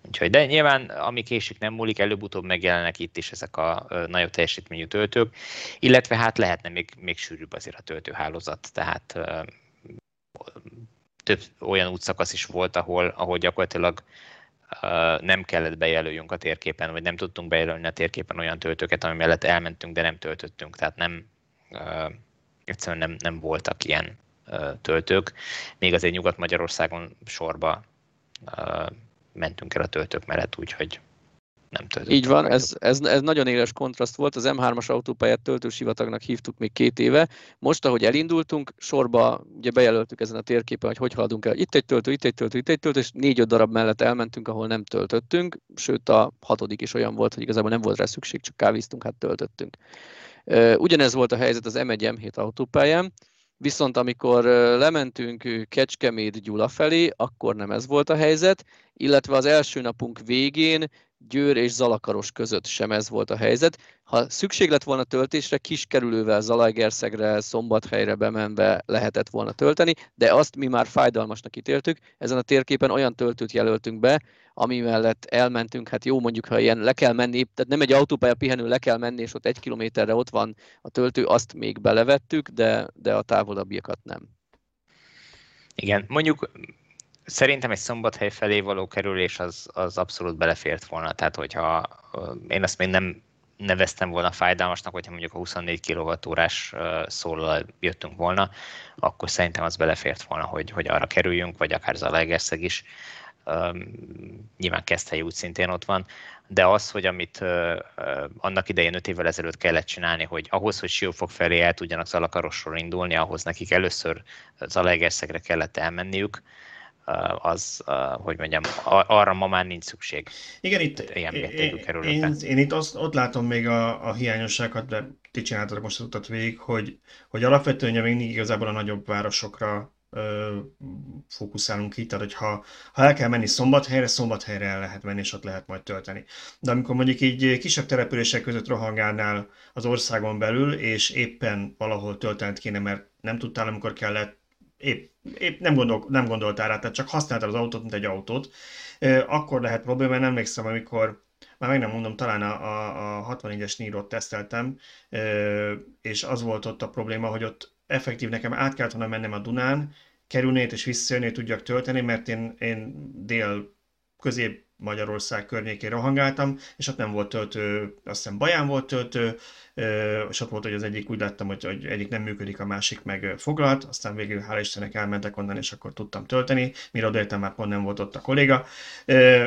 C: Úgyhogy, de nyilván, ami késik nem múlik, előbb-utóbb megjelennek itt is ezek a nagyobb teljesítményű töltők, illetve hát lehetne még, még sűrűbb azért a töltőhálózat, tehát több olyan útszakasz is volt, ahol, ahol gyakorlatilag nem kellett bejelöljünk a térképen, vagy nem tudtunk bejelölni a térképen olyan töltőket, ami mellett elmentünk, de nem töltöttünk. Tehát nem, egyszerűen nem, nem voltak ilyen töltők. Még azért Nyugat-Magyarországon sorba mentünk el a töltők mellett, úgyhogy nem töltöttük.
B: Így van, ez, ez, ez nagyon éles kontraszt volt. Az M3-as autópályát töltősivatagnak hívtuk még két éve. Most, ahogy elindultunk, sorba ugye bejelöltük ezen a térképen, hogy hogy haladunk el. Itt egy töltő, itt egy töltő, itt egy töltő, és négy-öt darab mellett elmentünk, ahol nem töltöttünk, sőt a hatodik is olyan volt, hogy igazából nem volt rá szükség, csak kávéztunk, hát töltöttünk. Ugyanez volt a helyzet az M1 M7 autópályán, Viszont amikor lementünk Kecskemét Gyula felé, akkor nem ez volt a helyzet, illetve az első napunk végén Győr és Zalakaros között sem ez volt a helyzet. Ha szükség lett volna töltésre, kis kerülővel Zalaegerszegre, Szombathelyre bemenve lehetett volna tölteni, de azt mi már fájdalmasnak ítéltük. Ezen a térképen olyan töltőt jelöltünk be, ami mellett elmentünk, hát jó mondjuk, ha ilyen le kell menni, tehát nem egy autópálya pihenő le kell menni, és ott egy kilométerre ott van a töltő, azt még belevettük, de, de a távolabbiakat nem.
C: Igen, mondjuk Szerintem egy szombathely felé való kerülés az, az abszolút belefért volna. Tehát, hogyha én azt még nem neveztem volna fájdalmasnak, hogyha mondjuk a 24 kWh-órás szólal jöttünk volna, akkor szerintem az belefért volna, hogy, hogy arra kerüljünk, vagy akár Zalaegerszeg is. Nyilván Keszthely úgy szintén ott van, de az, hogy amit annak idején 5 évvel ezelőtt kellett csinálni, hogy ahhoz, hogy Siófok felé el tudjanak Zalakarosról indulni, ahhoz nekik először Zalaegerszegre kellett elmenniük, az, hogy mondjam, arra ma már nincs szükség.
A: Igen, itt ilyen én, én, én itt azt, ott látom még a, a hiányosságot, de ti csináltatok most az utat végig, hogy, hogy alapvetően még igazából a nagyobb városokra ö, fókuszálunk itt, tehát hogyha ha el kell menni Szombathelyre, Szombathelyre el lehet menni, és ott lehet majd tölteni. De amikor mondjuk így kisebb települések között rohangálnál az országon belül, és éppen valahol töltened kéne, mert nem tudtál, amikor kellett, épp, épp nem, gondol, nem gondoltál rá, tehát csak használtad az autót, mint egy autót, akkor lehet probléma, én emlékszem, amikor már meg nem mondom, talán a, a, a 64-es Niro-t teszteltem, és az volt ott a probléma, hogy ott effektív nekem át kellett volna mennem a Dunán, kerülnét és visszajönni, tudjak tölteni, mert én, én dél közép Magyarország környékén rohangáltam, és ott nem volt töltő, azt hiszem Baján volt töltő, és ott volt, hogy az egyik úgy láttam, hogy, hogy egyik nem működik, a másik meg foglalt, aztán végül hál' Istennek elmentek onnan, és akkor tudtam tölteni, mire odaértem már pont nem volt ott a kolléga.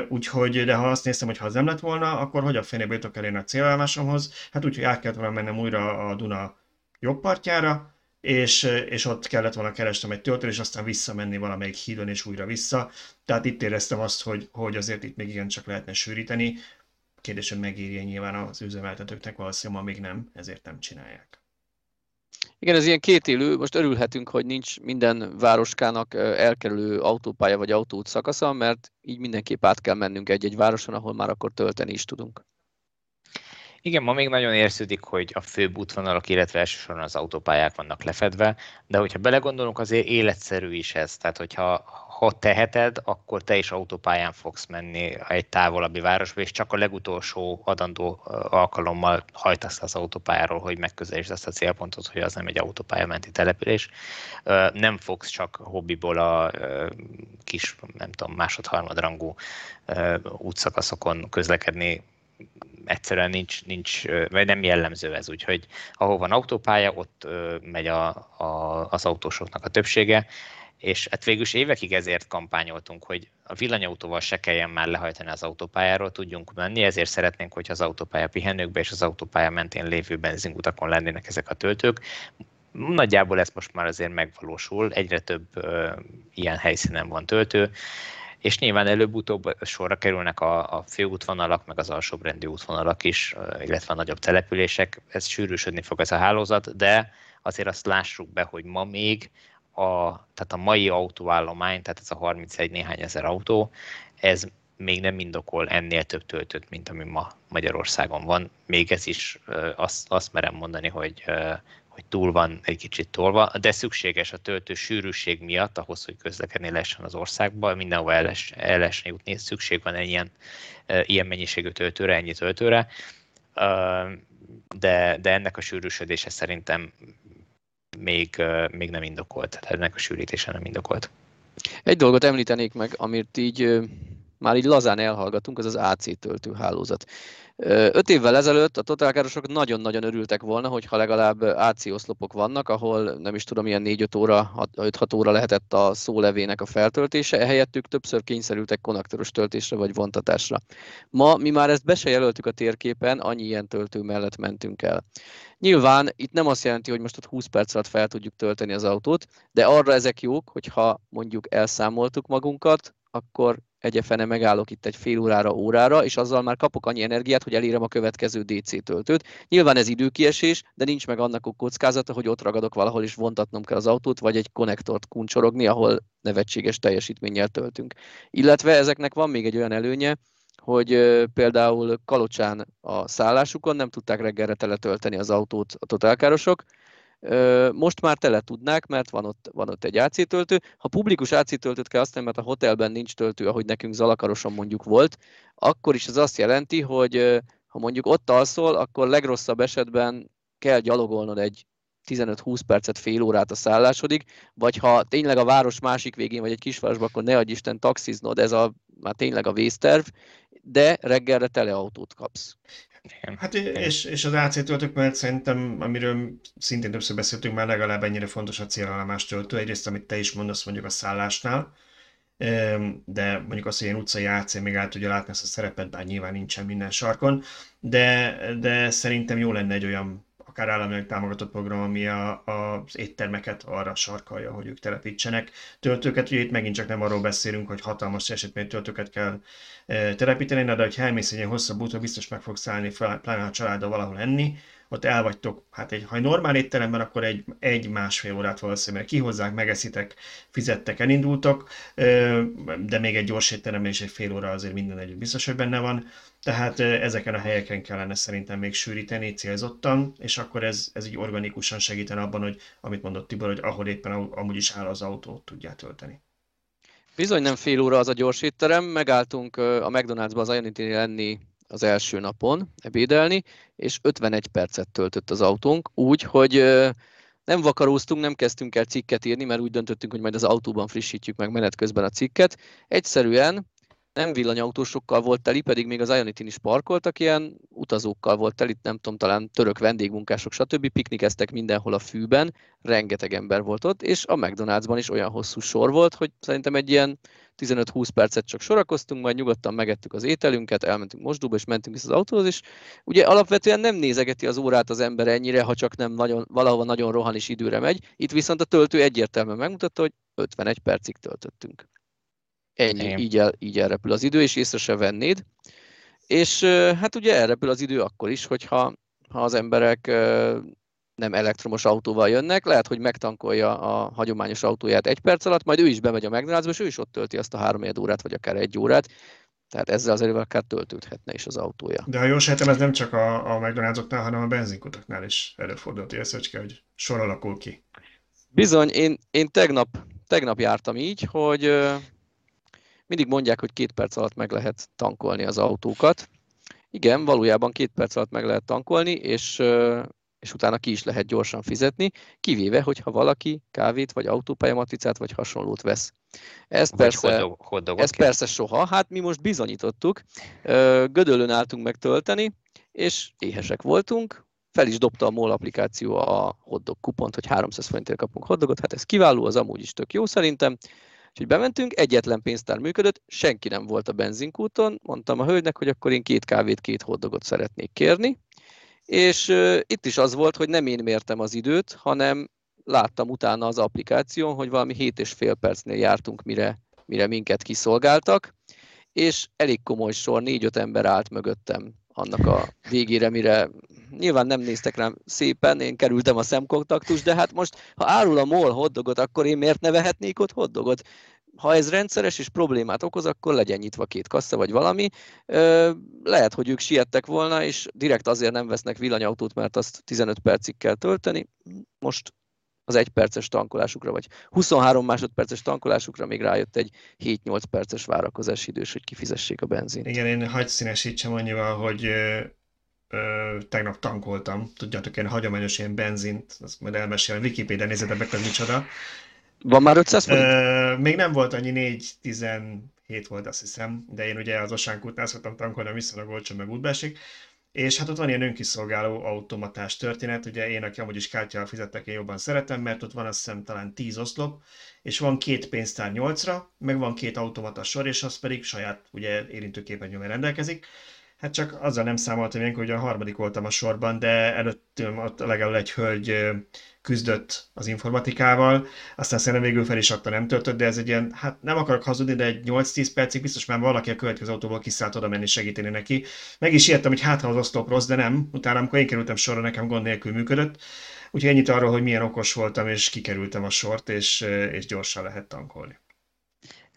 A: Úgyhogy, de ha azt néztem, hogy ha az nem lett volna, akkor hogy a fenébe jutok elérni a célállomásomhoz? Hát úgy, hogy át kellett volna mennem újra a Duna jobb partjára, és, és ott kellett volna keresnem egy töltőt, és aztán visszamenni valamelyik hídon, és újra vissza. Tehát itt éreztem azt, hogy, hogy azért itt még igencsak lehetne sűríteni. Kérdés, hogy megírja nyilván az üzemeltetőknek, valószínűleg ma még nem, ezért nem csinálják.
B: Igen, ez ilyen kétélő, most örülhetünk, hogy nincs minden városkának elkerülő autópálya vagy autóút szakasza, mert így mindenképp át kell mennünk egy-egy városon, ahol már akkor tölteni is tudunk.
C: Igen, ma még nagyon érződik, hogy a főbb útvonalak, illetve elsősorban az autópályák vannak lefedve, de hogyha belegondolunk, azért életszerű is ez. Tehát, hogyha ha teheted, akkor te is autópályán fogsz menni egy távolabbi városba, és csak a legutolsó adandó alkalommal hajtasz az autópályáról, hogy megközelítsd azt a célpontot, hogy az nem egy autópályamenti település. Nem fogsz csak hobbiból a kis, nem tudom, másod-harmadrangú útszakaszokon közlekedni egyszerűen nincs, nincs, vagy nem jellemző ez, úgyhogy ahol van autópálya, ott megy a, a, az autósoknak a többsége, és hát végül is évekig ezért kampányoltunk, hogy a villanyautóval se kelljen már lehajtani az autópályáról, tudjunk menni, ezért szeretnénk, hogy az autópálya pihenőkbe és az autópálya mentén lévő benzinkutakon lennének ezek a töltők. Nagyjából ez most már azért megvalósul, egyre több ö, ilyen helyszínen van töltő, és nyilván előbb-utóbb sorra kerülnek a, a főútvonalak, meg az alsóbbrendű útvonalak is, illetve a nagyobb települések, ez sűrűsödni fog ez a hálózat, de azért azt lássuk be, hogy ma még a, tehát a mai autóállomány, tehát ez a 31 néhány ezer autó, ez még nem indokol ennél több töltőt, mint ami ma Magyarországon van. Még ez is azt, azt merem mondani, hogy, hogy túl van egy kicsit tolva, de szükséges a töltő sűrűség miatt, ahhoz, hogy közlekedni lehessen az országban, mindenhol el, el lehessen jutni, szükség van egy ilyen, ilyen mennyiségű töltőre, ennyi töltőre, de, de ennek a sűrűsödése szerintem még, még nem indokolt, tehát ennek a sűrítése nem indokolt.
B: Egy dolgot említenék meg, amit így már így lazán elhallgatunk, az az AC töltőhálózat. Öt évvel ezelőtt a totálkárosok nagyon-nagyon örültek volna, hogyha legalább AC oszlopok vannak, ahol nem is tudom, ilyen 4-5 óra, 5-6 óra lehetett a szólevének a feltöltése, ehelyett többször kényszerültek konnektoros töltésre vagy vontatásra. Ma mi már ezt be se jelöltük a térképen, annyi ilyen töltő mellett mentünk el. Nyilván itt nem azt jelenti, hogy most ott 20 perc alatt fel tudjuk tölteni az autót, de arra ezek jók, hogyha mondjuk elszámoltuk magunkat, akkor egyefene megállok itt egy fél órára, órára, és azzal már kapok annyi energiát, hogy elérem a következő DC töltőt. Nyilván ez időkiesés, de nincs meg annak a kockázata, hogy ott ragadok valahol, és vontatnom kell az autót, vagy egy konnektort kuncsorogni, ahol nevetséges teljesítménnyel töltünk. Illetve ezeknek van még egy olyan előnye, hogy például Kalocsán a szállásukon nem tudták reggelre teletölteni az autót a totálkárosok, most már tele tudnák, mert van ott, van ott egy AC töltő. Ha publikus AC töltőt kell használni, mert a hotelben nincs töltő, ahogy nekünk Zalakaroson mondjuk volt, akkor is ez azt jelenti, hogy ha mondjuk ott alszol, akkor legrosszabb esetben kell gyalogolnod egy 15-20 percet, fél órát a szállásodig, vagy ha tényleg a város másik végén vagy egy kisvárosban, akkor ne adj Isten taxiznod, ez a, már tényleg a vészterv, de reggelre tele autót kapsz.
A: Igen. Hát és, és az AC töltők mellett szerintem, amiről szintén többször beszéltünk, már legalább ennyire fontos a célállomás töltő. Egyrészt, amit te is mondasz mondjuk a szállásnál, de mondjuk az, hogy ilyen utcai AC még át tudja látni ezt a szerepet, bár nyilván nincsen minden sarkon, de, de szerintem jó lenne egy olyan akár államilag támogatott program, ami a, a, az éttermeket arra sarkalja, hogy ők telepítsenek töltőket. Ugye itt megint csak nem arról beszélünk, hogy hatalmas esetmény töltőket kell e, telepíteni, de ha elmész egy ilyen hosszabb útra, biztos meg fogsz szállni, pláne a családdal valahol enni, ott elvagytok, hát egy, ha egy normál étteremben, akkor egy, egy másfél órát valószínűleg kihozzák, megeszitek, fizettek, elindultok, de még egy gyors étteremben is egy fél óra azért minden együtt biztos, hogy benne van. Tehát ezeken a helyeken kellene szerintem még sűríteni célzottan, és akkor ez, ez így organikusan segítene abban, hogy amit mondott Tibor, hogy ahol éppen amúgy is áll az autó, tudják tölteni.
B: Bizony nem fél óra az a gyors étterem, megálltunk a McDonald'sba az Ionity lenni az első napon ebédelni, és 51 percet töltött az autónk, úgy, hogy nem vakaróztunk, nem kezdtünk el cikket írni, mert úgy döntöttünk, hogy majd az autóban frissítjük meg menet közben a cikket. Egyszerűen nem villanyautósokkal volt teli, pedig még az ionity is parkoltak, ilyen utazókkal volt teli, nem tudom, talán török vendégmunkások, stb. piknikeztek mindenhol a fűben, rengeteg ember volt ott, és a McDonald'sban is olyan hosszú sor volt, hogy szerintem egy ilyen 15-20 percet csak sorakoztunk, majd nyugodtan megettük az ételünket, elmentünk mosdóba, és mentünk vissza az autóhoz, és ugye alapvetően nem nézegeti az órát az ember ennyire, ha csak nem nagyon, valahova nagyon rohan is időre megy. Itt viszont a töltő egyértelműen megmutatta, hogy 51 percig töltöttünk. Ennyi, így, el, így elrepül az idő, és észre se vennéd. És hát ugye elrepül az idő akkor is, hogyha ha az emberek nem elektromos autóval jönnek, lehet, hogy megtankolja a hagyományos autóját egy perc alatt, majd ő is bemegy a McDonald'sba, és ő is ott tölti azt a három órát, vagy akár egy órát. Tehát ezzel az erővel akár töltődhetne is az autója.
A: De ha jól sejtem, ez nem csak a, a McDonald'soknál, hanem a benzinkutaknál is előfordult, hogy hogy sor alakul ki.
B: Bizony, én, én tegnap, tegnap jártam így, hogy mindig mondják, hogy két perc alatt meg lehet tankolni az autókat. Igen, valójában két perc alatt meg lehet tankolni, és és utána ki is lehet gyorsan fizetni, kivéve, hogyha valaki kávét, vagy autópályamatricát, vagy hasonlót vesz. Ez, vagy persze, hot ez persze soha, hát mi most bizonyítottuk, Gödöllön álltunk megtölteni, és éhesek voltunk, fel is dobta a MOL applikáció a hotdog kupont, hogy 300 forintért kapunk hotdogot, hát ez kiváló, az amúgy is tök jó szerintem. Úgyhogy bementünk, egyetlen pénztár működött, senki nem volt a benzinkúton, mondtam a hölgynek, hogy akkor én két kávét, két hotdogot szeretnék kérni, és uh, itt is az volt, hogy nem én mértem az időt, hanem láttam utána az applikáción, hogy valami 7 és fél percnél jártunk, mire, mire minket kiszolgáltak, és elég komoly sor, négy-öt ember állt mögöttem annak a végére, mire nyilván nem néztek rám szépen, én kerültem a szemkontaktus, de hát most, ha árul a MOL hoddogot, akkor én miért ne vehetnék ott hoddogot? Ha ez rendszeres és problémát okoz, akkor legyen nyitva két kassa vagy valami. Lehet, hogy ők siettek volna, és direkt azért nem vesznek villanyautót, mert azt 15 percig kell tölteni. Most az egy perces tankolásukra, vagy 23 másodperces tankolásukra még rájött egy 7-8 perces várakozási idős, hogy kifizessék a benzint.
A: Igen, én hagyd színesítsem annyival, hogy ö, ö, tegnap tankoltam, tudjátok, én hagyományos ilyen benzint, azt majd elmesélem, Wikipedia nézzetek meg, hogy micsoda.
B: Van már 500
A: forint? Ö, még nem volt annyi, 4-17 volt azt hiszem, de én ugye az Osánkútnál szoktam tankolni, viszonylag olcsó meg útbásik, és hát ott van ilyen önkiszolgáló automatás történet, ugye én, aki amúgy is kártyával fizettek, én jobban szeretem, mert ott van azt hiszem talán 10 oszlop, és van két pénztár 8-ra, meg van két automata sor, és az pedig saját ugye érintőképernyővel rendelkezik. Hát csak azzal nem számoltam én, hogy a harmadik voltam a sorban, de előttünk ott legalább egy hölgy küzdött az informatikával, aztán szerintem végül fel is adta, nem töltött, de ez egy ilyen, hát nem akarok hazudni, de egy 8-10 percig biztos már valaki a következő autóból kiszállt oda menni segíteni neki. Meg is ijedtem, hogy hát ha az oszlop rossz, de nem. Utána, amikor én kerültem sorra, nekem gond nélkül működött. Úgyhogy ennyit arról, hogy milyen okos voltam, és kikerültem a sort, és, és gyorsan lehet tankolni.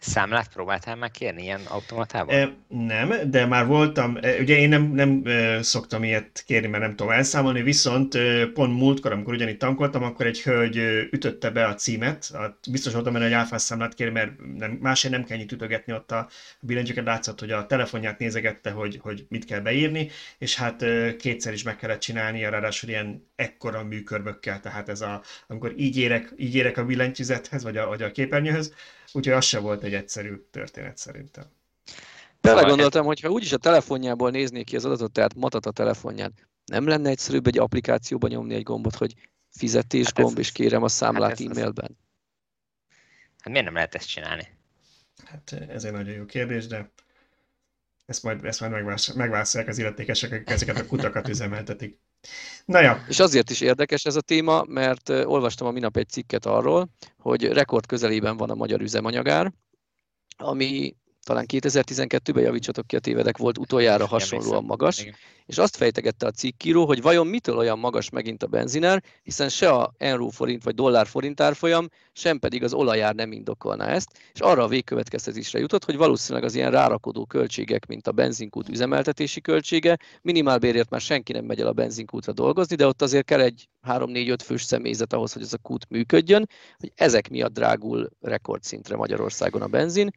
C: Számlát próbáltál meg kérni ilyen automatában?
A: E, nem, de már voltam, ugye én nem, nem e, szoktam ilyet kérni, mert nem tudom elszámolni, viszont e, pont múltkor, amikor ugyanígy tankoltam, akkor egy hölgy ütötte be a címet, biztos voltam benne, hogy áfás számlát kér, mert nem, másért nem kell nyit ütögetni ott a billentyűket, látszott, hogy a telefonját nézegette, hogy, hogy mit kell beírni, és hát kétszer is meg kellett csinálni, ráadásul ilyen ekkora műkörbökkel, tehát ez a, amikor így érek, így érek a billentyűzethez, vagy a, vagy a képernyőhöz, Úgyhogy az se volt egy egyszerű történet szerintem.
B: Belegondoltam, hogy ha úgyis a telefonjából néznék ki az adatot, tehát matat a telefonján, nem lenne egyszerűbb egy applikációba nyomni egy gombot, hogy fizetés hát gomb, ez, és kérem a számlát hát e-mailben?
C: Hát miért nem lehet ezt csinálni?
A: Hát ez egy nagyon jó kérdés, de ezt majd, ezt majd megválaszolják az illetékesek, ezeket a kutakat üzemeltetik.
B: Na ja. És azért is érdekes ez a téma, mert olvastam a minap egy cikket arról, hogy rekord közelében van a magyar üzemanyagár, ami talán 2012-ben javítsatok ki a tévedek, volt utoljára hasonlóan magas, és azt fejtegette a cikkíró, hogy vajon mitől olyan magas megint a benziner, hiszen se a euró forint vagy dollár forint árfolyam, sem pedig az olajár nem indokolná ezt, és arra a végkövetkeztetésre jutott, hogy valószínűleg az ilyen rárakodó költségek, mint a benzinkút üzemeltetési költsége, minimálbérért már senki nem megy el a benzinkútra dolgozni, de ott azért kell egy 3-4-5 fős személyzet ahhoz, hogy ez a kút működjön, hogy ezek miatt drágul rekordszintre Magyarországon a benzin.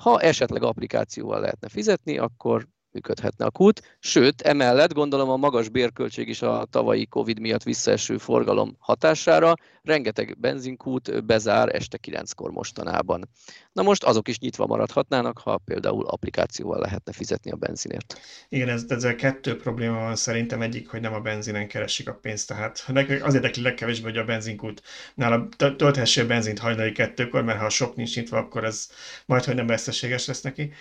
B: Ha esetleg applikációval lehetne fizetni, akkor működhetne a kút. Sőt, emellett gondolom a magas bérköltség is a tavalyi Covid miatt visszaeső forgalom hatására rengeteg benzinkút bezár este 9-kor mostanában. Na most azok is nyitva maradhatnának, ha például applikációval lehetne fizetni a benzinért.
A: Igen, ez, ezzel kettő probléma van szerintem. Egyik, hogy nem a benzinen keresik a pénzt, tehát az érdekli legkevésbé, hogy a benzinkút nála tölthessél benzint hajnali kettőkor, mert ha sok nincs nyitva, akkor ez majd, hogy nem veszteséges lesz neki.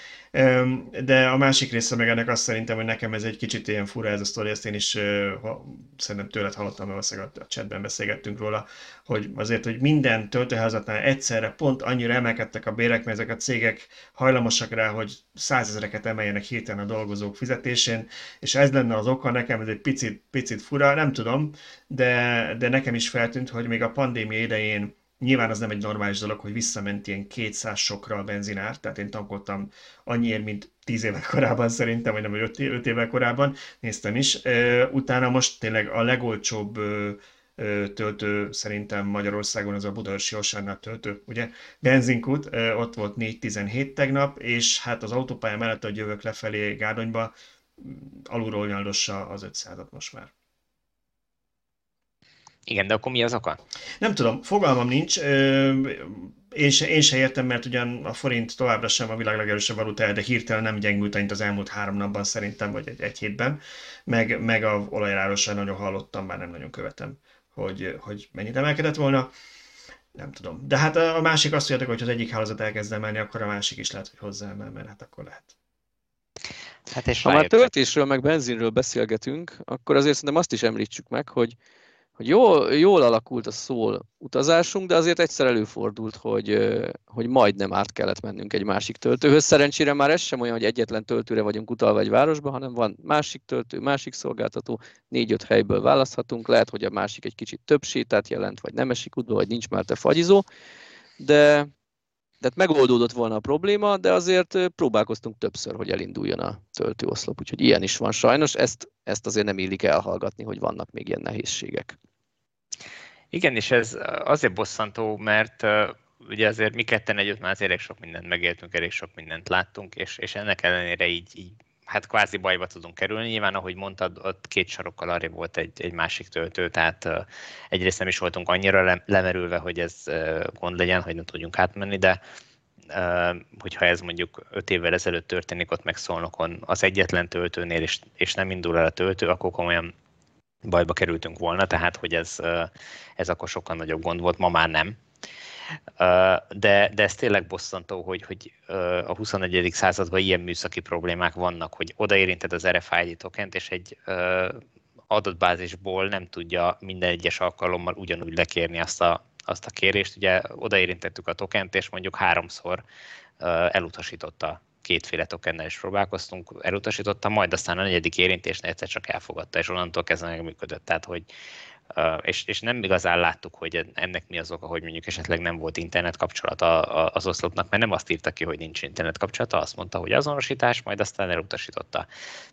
A: De a másik része meg ennek azt szerintem, hogy nekem ez egy kicsit ilyen fura ez a sztori, ezt én is ha, szerintem tőled hallottam, mert a chatben beszélgettünk róla, hogy azért, hogy minden töltőházatnál egyszerre pont annyira emelkedtek a bérek, mert ezek a cégek hajlamosak rá, hogy százezereket emeljenek hirtelen a dolgozók fizetésén, és ez lenne az oka, nekem ez egy picit, picit fura, nem tudom, de, de nekem is feltűnt, hogy még a pandémia idején Nyilván az nem egy normális dolog, hogy visszament ilyen 200 sokra a benzinár, tehát én tankoltam annyiért, mint 10 évvel korábban szerintem, vagy nem, vagy 5 évvel korábban, néztem is. Utána most tényleg a legolcsóbb töltő szerintem Magyarországon az a Budaörsi Osárnál töltő, ugye? Benzinkút, ott volt 4.17 tegnap, és hát az autópálya mellett, hogy jövök lefelé Gárdonyba, alulról nyaldossa az 500-at most már.
C: Igen, de akkor mi az oka?
A: Nem tudom, fogalmam nincs. Én se, én se értem, mert ugyan a forint továbbra sem a világ legerősebb valutája, de hirtelen nem gyengült annyit az elmúlt három napban szerintem, vagy egy, egy hétben. Meg, meg a olajáról sem nagyon hallottam, bár nem nagyon követem, hogy, hogy mennyit emelkedett volna. Nem tudom. De hát a másik azt mondja, hogy ha az egyik hálózat elkezd emelni, akkor a másik is lehet, hogy hozzáemel, mert hát akkor lehet.
B: Hát és ha már töltésről, meg benzinről beszélgetünk, akkor azért szerintem azt is említsük meg, hogy hogy jól, jól alakult a szól utazásunk, de azért egyszer előfordult, hogy, hogy majdnem át kellett mennünk egy másik töltőhöz. Szerencsére már ez sem olyan, hogy egyetlen töltőre vagyunk utalva egy városba, hanem van másik töltő, másik szolgáltató, négy-öt helyből választhatunk. Lehet, hogy a másik egy kicsit több sétát jelent, vagy nem esik útba, vagy nincs már te fagyizó, de, de megoldódott volna a probléma, de azért próbálkoztunk többször, hogy elinduljon a töltőoszlop, úgyhogy ilyen is van sajnos. Ezt, ezt azért nem illik elhallgatni, hogy vannak még ilyen nehézségek.
C: Igen, és ez azért bosszantó, mert ugye azért mi ketten együtt már elég sok mindent megéltünk, elég sok mindent láttunk, és, és ennek ellenére így, így hát kvázi bajba tudunk kerülni. Nyilván, ahogy mondtad, ott két sarokkal arra volt egy, egy másik töltő, tehát egyrészt nem is voltunk annyira le, lemerülve, hogy ez gond legyen, hogy nem tudjunk átmenni, de uh, hogyha ez mondjuk öt évvel ezelőtt történik ott meg Szolnokon az egyetlen töltőnél, és, és nem indul el a töltő, akkor komolyan bajba kerültünk volna, tehát hogy ez, ez akkor sokkal nagyobb gond volt, ma már nem. De, de ez tényleg bosszantó, hogy, hogy a 21. században ilyen műszaki problémák vannak, hogy odaérinted az RFID tokent, és egy adatbázisból nem tudja minden egyes alkalommal ugyanúgy lekérni azt a, azt a kérést. Ugye odaérintettük a tokent, és mondjuk háromszor elutasította kétféle tokennel is próbálkoztunk, elutasítottam, majd aztán a negyedik érintésnél egyszer csak elfogadta, és onnantól kezdve működött. Tehát, hogy és, és nem igazán láttuk, hogy ennek mi az oka, hogy mondjuk esetleg nem volt internet kapcsolata az oszlopnak, mert nem azt írta ki, hogy nincs internet kapcsolata, azt mondta, hogy azonosítás, majd aztán elutasította.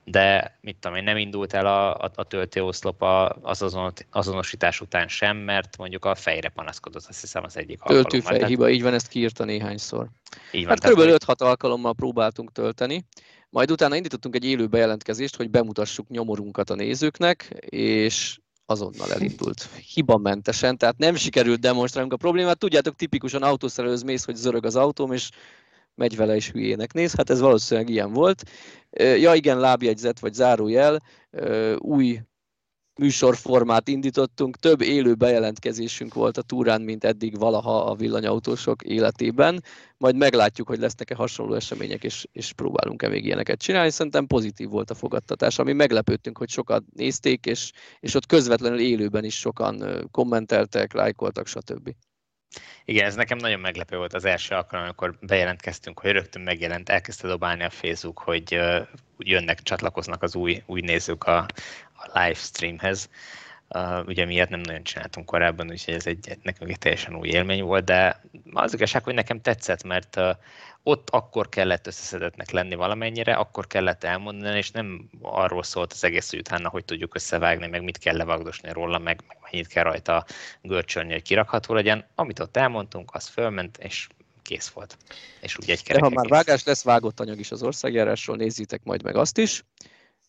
C: De mit tudom én, nem indult el a, a, a töltőoszlop az azon, azonosítás után sem, mert mondjuk a fejre panaszkodott, azt hiszem az egyik
B: alkalommal. Töltőfej hiba, így van, ezt kiírta néhányszor. Így van, hát kb. 5-6 alkalommal próbáltunk tölteni, majd utána indítottunk egy élő bejelentkezést, hogy bemutassuk nyomorunkat a nézőknek, és azonnal elindult. Hibamentesen, tehát nem sikerült demonstrálnunk a problémát. Tudjátok, tipikusan autószerelőz mész, hogy zörög az autóm, és megy vele is hülyének néz. Hát ez valószínűleg ilyen volt. Ja igen, lábjegyzet vagy zárójel, új műsorformát indítottunk, több élő bejelentkezésünk volt a túrán, mint eddig valaha a villanyautósok életében. Majd meglátjuk, hogy lesznek-e hasonló események, és, és próbálunk-e még ilyeneket csinálni. Szerintem pozitív volt a fogadtatás, ami meglepődtünk, hogy sokat nézték, és, és ott közvetlenül élőben is sokan kommenteltek, lájkoltak, stb.
C: Igen, ez nekem nagyon meglepő volt az első alkalom, amikor bejelentkeztünk, hogy rögtön megjelent, elkezdte dobálni a Facebook, hogy jönnek, csatlakoznak az új, új nézők a, a livestreamhez. Uh, ugye miért nem nagyon csináltunk korábban, úgyhogy ez egy, nekünk egy teljesen új élmény volt, de az igazság, hogy nekem tetszett, mert uh, ott akkor kellett összeszedetnek lenni valamennyire, akkor kellett elmondani, és nem arról szólt az egész, hogy utána hogy tudjuk összevágni, meg mit kell levagdosni róla, meg, meg mennyit kell rajta görcsölni, hogy kirakható legyen. Amit ott elmondtunk, az fölment, és kész volt. És úgy egy
B: De ha már vágás lesz, vágott anyag is az országjárásról, nézzétek majd meg azt is.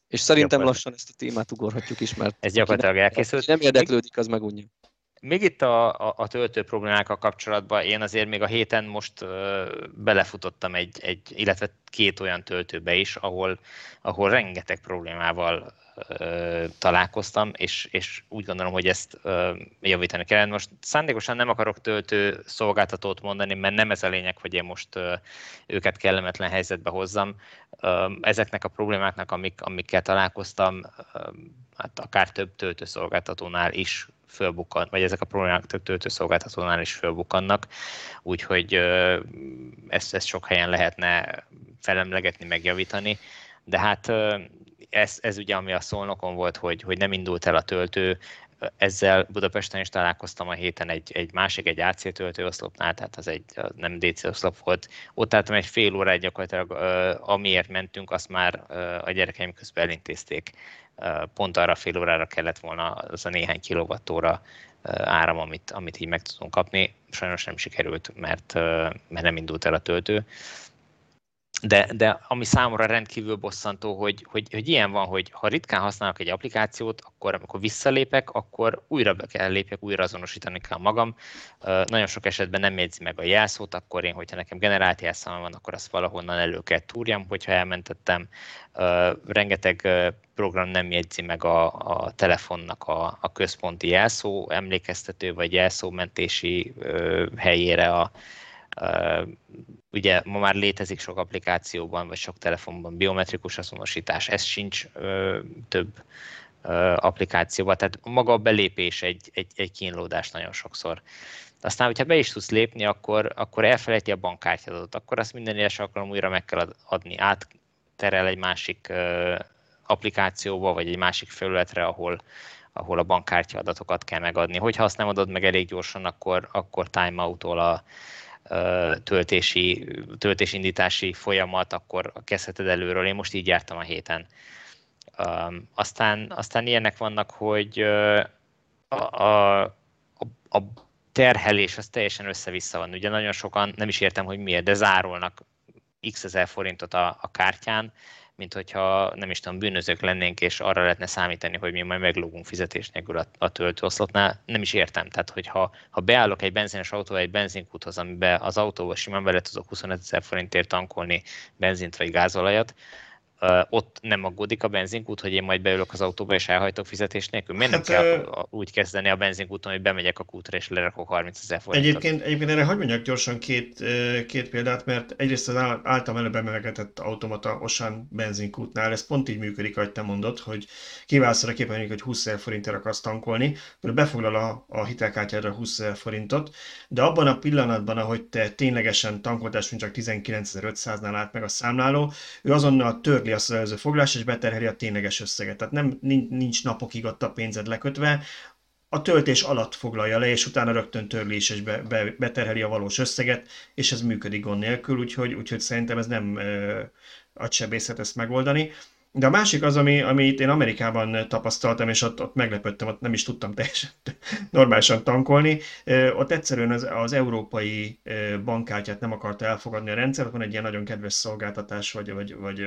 B: És szerintem lassan ezt a témát ugorhatjuk is, mert
C: ez gyakorlatilag elkészült.
B: Nem érdeklődik, az megunja.
C: Még itt a, a, a töltő problémákkal kapcsolatban én azért még a héten most uh, belefutottam egy, egy, illetve két olyan töltőbe is, ahol, ahol rengeteg problémával találkoztam, és, és úgy gondolom, hogy ezt javítani kell. Most szándékosan nem akarok töltő szolgáltatót mondani, mert nem ez a lényeg, hogy én most őket kellemetlen helyzetbe hozzam. Ezeknek a problémáknak, amik, amikkel találkoztam, hát akár több töltőszolgáltatónál is fölbukkan, vagy ezek a problémák több töltőszolgáltatónál is fölbukkannak, úgyhogy ezt, ezt sok helyen lehetne felemlegetni, megjavítani, de hát ez, ez ugye ami a szolnokon volt, hogy, hogy nem indult el a töltő, ezzel Budapesten is találkoztam a héten egy, egy másik, egy AC töltőoszlopnál, tehát az egy az nem DC oszlop volt. Ott álltam egy fél órát gyakorlatilag, amiért mentünk, azt már a gyerekeim közben elintézték. Pont arra fél órára kellett volna az a néhány kilovattóra áram, amit, amit így meg tudunk kapni. Sajnos nem sikerült, mert, mert nem indult el a töltő de, de ami számomra rendkívül bosszantó, hogy, hogy, hogy ilyen van, hogy ha ritkán használok egy applikációt, akkor amikor visszalépek, akkor újra be kell lépjek, újra azonosítani kell magam. Nagyon sok esetben nem jegyzi meg a jelszót, akkor én, hogyha nekem generált jelszám van, akkor azt valahonnan elő kell túrjam, hogyha elmentettem. Rengeteg program nem jegyzi meg a, a telefonnak a, a központi jelszó emlékeztető vagy jelszómentési helyére a, Ugye ma már létezik sok applikációban, vagy sok telefonban biometrikus azonosítás, ez sincs ö, több ö, applikációban, tehát maga a belépés egy, egy, egy kínlódás nagyon sokszor. Aztán, hogyha be is tudsz lépni, akkor, akkor elfelejti a bankkártyádat, akkor azt minden egyes alkalom újra meg kell adni, átterel egy másik ö, applikációba, vagy egy másik felületre, ahol, ahol a bankkártya adatokat kell megadni. Hogyha azt nem adod meg elég gyorsan, akkor, akkor timeout-ol a, töltési, töltésindítási folyamat, akkor kezdheted előről. Én most így jártam a héten. Aztán, aztán ilyenek vannak, hogy a, a, a terhelés az teljesen össze-vissza van. Ugye nagyon sokan, nem is értem, hogy miért, de zárolnak x ezer forintot a, a kártyán, mint hogyha nem is tudom, bűnözők lennénk, és arra lehetne számítani, hogy mi majd meglógunk fizetés nélkül a, a töltőoszlopnál. Nem is értem. Tehát, hogyha ha beállok egy benzines autóval egy benzinkúthoz, amiben az autóval simán bele tudok 25 ezer forintért tankolni benzint vagy gázolajat, ott nem aggódik a benzinkút, hogy én majd beülök az autóba és elhajtok fizetés nélkül? Miért hát, nem kell ö... úgy kezdeni a benzinkúton, hogy bemegyek a kútra és lerakok 30 ezer forintot?
A: Egyébként, egyébként erre hagyd mondjak gyorsan két, két példát, mert egyrészt az általam előbb emelgetett automata Osan benzinkútnál, ez pont így működik, ahogy te mondod, hogy kiválsz a képen, hogy 20 ezer forintért akarsz tankolni, befoglal a, a hitelkártyádra 20 ezer forintot, de abban a pillanatban, ahogy te ténylegesen tankoltás, mint csak 19.500-nál állt meg a számláló, ő azonnal tör azt az előző foglalást, és beterheli a tényleges összeget. Tehát nem, nincs napokig ott a pénzed lekötve, a töltés alatt foglalja le, és utána rögtön törli is, és be, be, beterheli a valós összeget, és ez működik gond nélkül, úgyhogy, úgyhogy szerintem ez nem ö, agysebészet ezt megoldani. De a másik az, ami, amit én Amerikában tapasztaltam, és ott, ott meglepődtem, ott nem is tudtam teljesen normálisan tankolni. Ott egyszerűen az, az európai bankkártyát nem akarta elfogadni a rendszer, van egy ilyen nagyon kedves szolgáltatás, vagy, vagy, vagy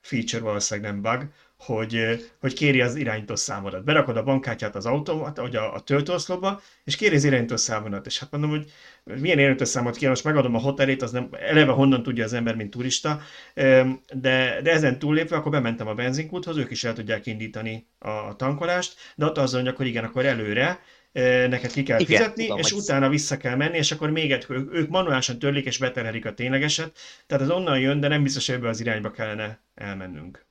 A: feature, valószínűleg nem bug, hogy, hogy kéri az irányító számodat. Berakod a bankkártyát az automat, vagy a, a töltőoszlopba, és kéri az irányító számodat. És hát mondom, hogy milyen irányító számot kér, most megadom a hotelét, az nem, eleve honnan tudja az ember, mint turista, de, de ezen túllépve, akkor bementem a benzinkúthoz, ők is el tudják indítani a tankolást, de ott az mondja, hogy igen, akkor előre, neked ki kell Igen, fizetni, tudom, és hogy... utána vissza kell menni, és akkor még egy, ők manuálisan törlik és beterhelik a ténylegeset, tehát az onnan jön, de nem biztos, hogy ebbe az irányba kellene elmennünk.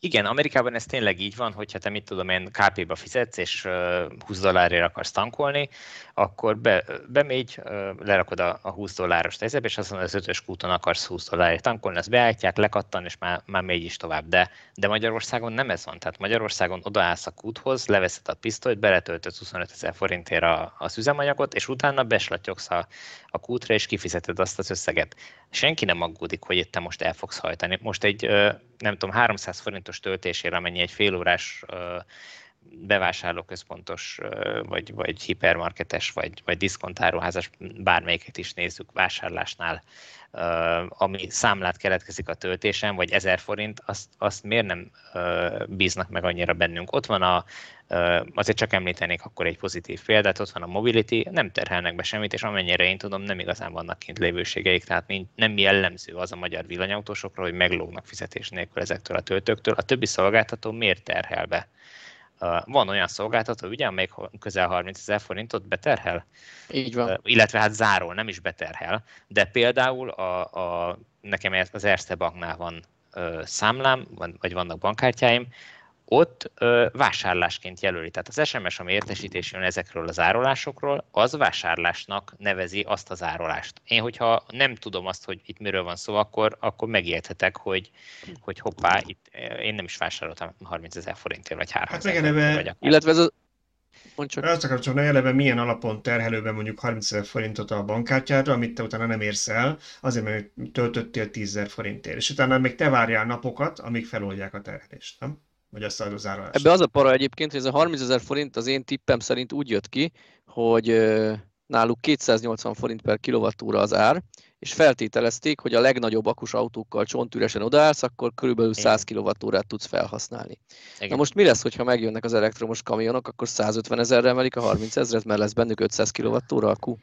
C: Igen, Amerikában ez tényleg így van, hogyha te mit tudom én KP-ba fizetsz, és 20 dollárért akarsz tankolni, akkor be, bemégy, lerakod a, a 20 dolláros tejzebe, és mondod, az ötös kúton akarsz 20 dollárért tankolni, azt beállítják, lekattan, és már, már megy is tovább. De, de Magyarországon nem ez van. Tehát Magyarországon odaállsz a kúthoz, leveszed a pisztolyt, beletöltöd 25 ezer forintért a, az üzemanyagot, és utána beslatyogsz a, a kútra, és kifizeted azt az összeget. Senki nem aggódik, hogy itt te most el fogsz hajtani. Most egy, nem tudom, 300 forintos töltésére, amennyi egy félórás bevásárlóközpontos, vagy, vagy hipermarketes, vagy, vagy diszkontáruházas, bármelyiket is nézzük vásárlásnál, ami számlát keletkezik a töltésen, vagy 1000 forint, azt, azt miért nem bíznak meg annyira bennünk? Ott van a, azért csak említenék akkor egy pozitív példát, ott van a mobility, nem terhelnek be semmit, és amennyire én tudom, nem igazán vannak kint lévőségeik, tehát nem jellemző az a magyar villanyautósokra, hogy meglógnak fizetés nélkül ezektől a töltőktől. A többi szolgáltató miért terhel be? Van olyan szolgáltató, ugye, amelyik közel 30 ezer forintot beterhel?
B: Így van.
C: Illetve hát zárol, nem is beterhel, de például a, a, nekem az Erste Banknál van számlám, vagy vannak bankkártyáim, ott ö, vásárlásként jelöli. Tehát az SMS, ami értesítés jön ezekről az árulásokról, az vásárlásnak nevezi azt az árulást. Én, hogyha nem tudom azt, hogy itt miről van szó, akkor, akkor megérthetek, hogy, hogy hoppá, itt én nem is vásároltam 30 ezer forintért, vagy 3 hát ezer
A: forintért, vagy
B: akár. Illetve ez a Mondd csak.
A: Azt akarom csak, hogy eleve milyen alapon terhelőben mondjuk 30 ezer forintot a bankkártyádra, amit te utána nem érsz el, azért, mert töltöttél 10 ezer forintért. És utána még te várjál napokat, amíg feloldják a terhelést, nem? Vagy azt a zárulást.
B: Ebbe az a para egyébként, hogy ez a 30 ezer forint az én tippem szerint úgy jött ki, hogy náluk 280 forint per kilovattúra az ár, és feltételezték, hogy a legnagyobb akus autókkal csontüresen odaállsz, akkor körülbelül 100 kWh tudsz felhasználni. Igen. Na most mi lesz, hogyha megjönnek az elektromos kamionok, akkor 150 ezerre emelik a 30 ezeret, mert lesz bennük 500 kWh akku?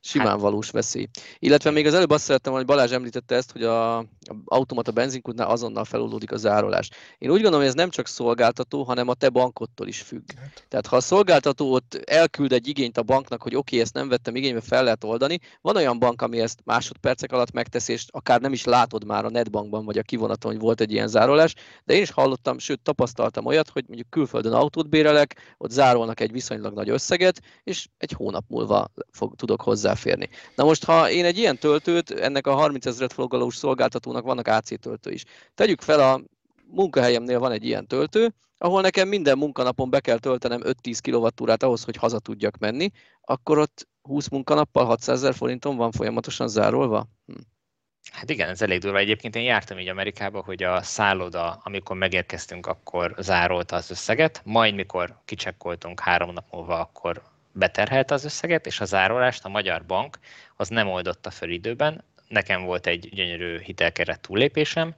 B: Simán hát. valós veszély. Illetve még az előbb azt szerettem, hogy Balázs említette ezt, hogy a, a automata benzinkútnál azonnal feloldódik a zárolás. Én úgy gondolom, hogy ez nem csak szolgáltató, hanem a te bankottól is függ. Hát. Tehát ha a szolgáltató ott elküld egy igényt a banknak, hogy oké, okay, ezt nem vettem igénybe, fel lehet oldani, van olyan bank, ami ezt másodpercek alatt megteszi, és akár nem is látod már a netbankban vagy a kivonaton, hogy volt egy ilyen zárolás, de én is hallottam, sőt tapasztaltam olyat, hogy mondjuk külföldön autót bérelek, ott zárolnak egy viszonylag nagy összeget, és egy hónap múlva fog, tudok hozzá hozzáférni. Na most, ha én egy ilyen töltőt, ennek a 30 ezeret foglalós szolgáltatónak vannak AC töltő is. Tegyük fel a munkahelyemnél van egy ilyen töltő, ahol nekem minden munkanapon be kell töltenem 5-10 kWh ahhoz, hogy haza tudjak menni, akkor ott 20 munkanappal 600 ezer forinton van folyamatosan zárolva? Hm.
C: Hát igen, ez elég durva. Egyébként én jártam így Amerikába, hogy a szálloda, amikor megérkeztünk, akkor zárolta az összeget, majd mikor kicsekkoltunk három nap múlva, akkor beterhelte az összeget, és a zárolást a Magyar Bank az nem oldotta fel időben. Nekem volt egy gyönyörű hitelkeret túllépésem,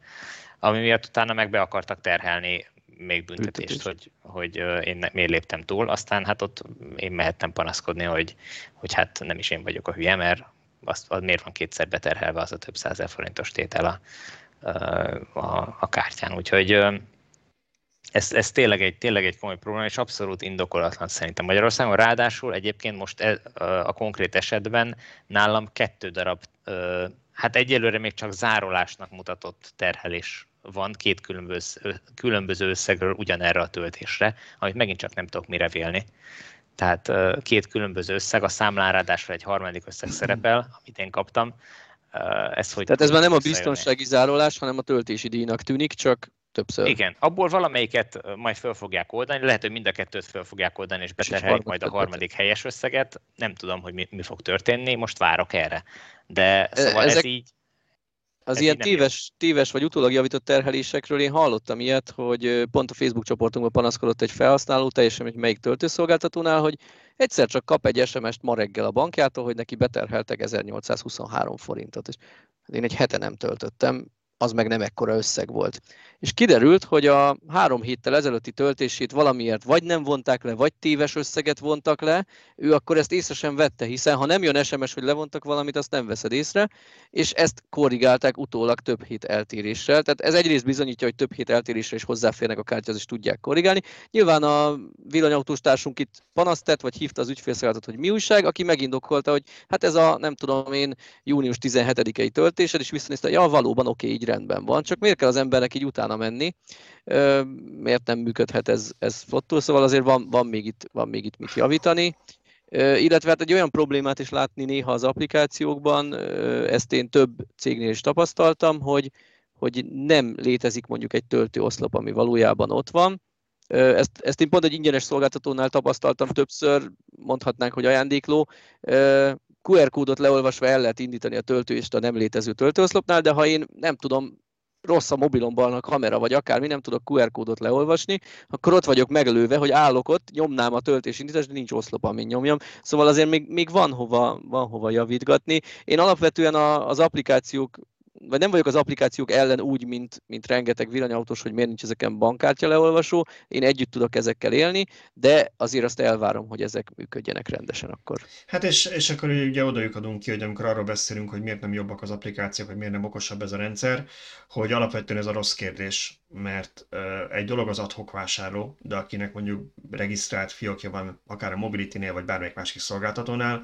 C: ami miatt utána meg be akartak terhelni még büntetést, hogy, hogy én miért léptem túl. Aztán hát ott én mehettem panaszkodni, hogy, hogy hát nem is én vagyok a hülye, mert azt, az miért van kétszer beterhelve az a több százer forintos tétel a, a, a kártyán. Úgyhogy ez, ez tényleg, egy, tényleg egy komoly probléma, és abszolút indokolatlan szerintem Magyarországon. Ráadásul egyébként most e, a konkrét esetben nálam kettő darab, hát egyelőre még csak zárolásnak mutatott terhelés van két különböző, különböző összegről ugyanerre a töltésre, amit megint csak nem tudok mire vélni. Tehát két különböző összeg, a számlán ráadásul egy harmadik összeg szerepel, amit én kaptam.
B: Ez, hogy Tehát ez már nem a biztonsági zárolás, hanem a töltési díjnak tűnik, csak többször.
C: Igen, abból valamelyiket majd föl fogják oldani, lehet, hogy mind a kettőt föl fogják oldani, és beterhelik majd a harmadik helyes összeget. Nem tudom, hogy mi, mi fog történni, most várok erre. De szóval Ezek... ez így...
B: Az ez ilyen téves, téves vagy utólag javított terhelésekről én hallottam ilyet, hogy pont a Facebook csoportunkban panaszkodott egy felhasználó, teljesen egy melyik töltőszolgáltatónál, hogy egyszer csak kap egy SMS-t ma reggel a bankjától, hogy neki beterheltek 1823 forintot. És én egy hete nem töltöttem, az meg nem ekkora összeg volt. És kiderült, hogy a három héttel ezelőtti töltését valamiért vagy nem vonták le, vagy téves összeget vontak le, ő akkor ezt észre sem vette, hiszen ha nem jön SMS, hogy levontak valamit, azt nem veszed észre, és ezt korrigálták utólag több hét eltéréssel. Tehát ez egyrészt bizonyítja, hogy több hét eltérésre is hozzáférnek a kártyához, és tudják korrigálni. Nyilván a villanyautós társunk itt panaszt tett, vagy hívta az ügyfélszolgálatot, hogy mi újság, aki megindokolta, hogy hát ez a nem tudom én június 17-i töltésed, és visszanézte, ja valóban oké, így rendben van, csak miért kell az embernek így utána menni, miért nem működhet ez, ez flottul, szóval azért van, van, még itt, van még itt mit javítani. Illetve hát egy olyan problémát is látni néha az applikációkban, ezt én több cégnél is tapasztaltam, hogy, hogy nem létezik mondjuk egy töltőoszlop, ami valójában ott van, ezt, ezt én pont egy ingyenes szolgáltatónál tapasztaltam többször, mondhatnánk, hogy ajándékló. QR kódot leolvasva el lehet indítani a töltőist a nem létező töltőoszlopnál, de ha én nem tudom, rossz a mobilomban a kamera, vagy akármi, nem tudok QR kódot leolvasni, akkor ott vagyok megelőve, hogy állok ott, nyomnám a töltés indítást, de nincs oszlop, amin nyomjam. Szóval azért még, még van, hova, van hova javítgatni. Én alapvetően a, az applikációk vagy nem vagyok az applikációk ellen úgy, mint, mint rengeteg villanyautós, hogy miért nincs ezeken bankkártya leolvasó. Én együtt tudok ezekkel élni, de azért azt elvárom, hogy ezek működjenek rendesen akkor.
A: Hát és, és akkor ugye odajuk ki, hogy amikor arról beszélünk, hogy miért nem jobbak az applikációk, hogy miért nem okosabb ez a rendszer, hogy alapvetően ez a rossz kérdés, mert uh, egy dolog az adhok vásárló, de akinek mondjuk regisztrált fiókja van, akár a Mobility-nél, vagy bármelyik másik szolgáltatónál,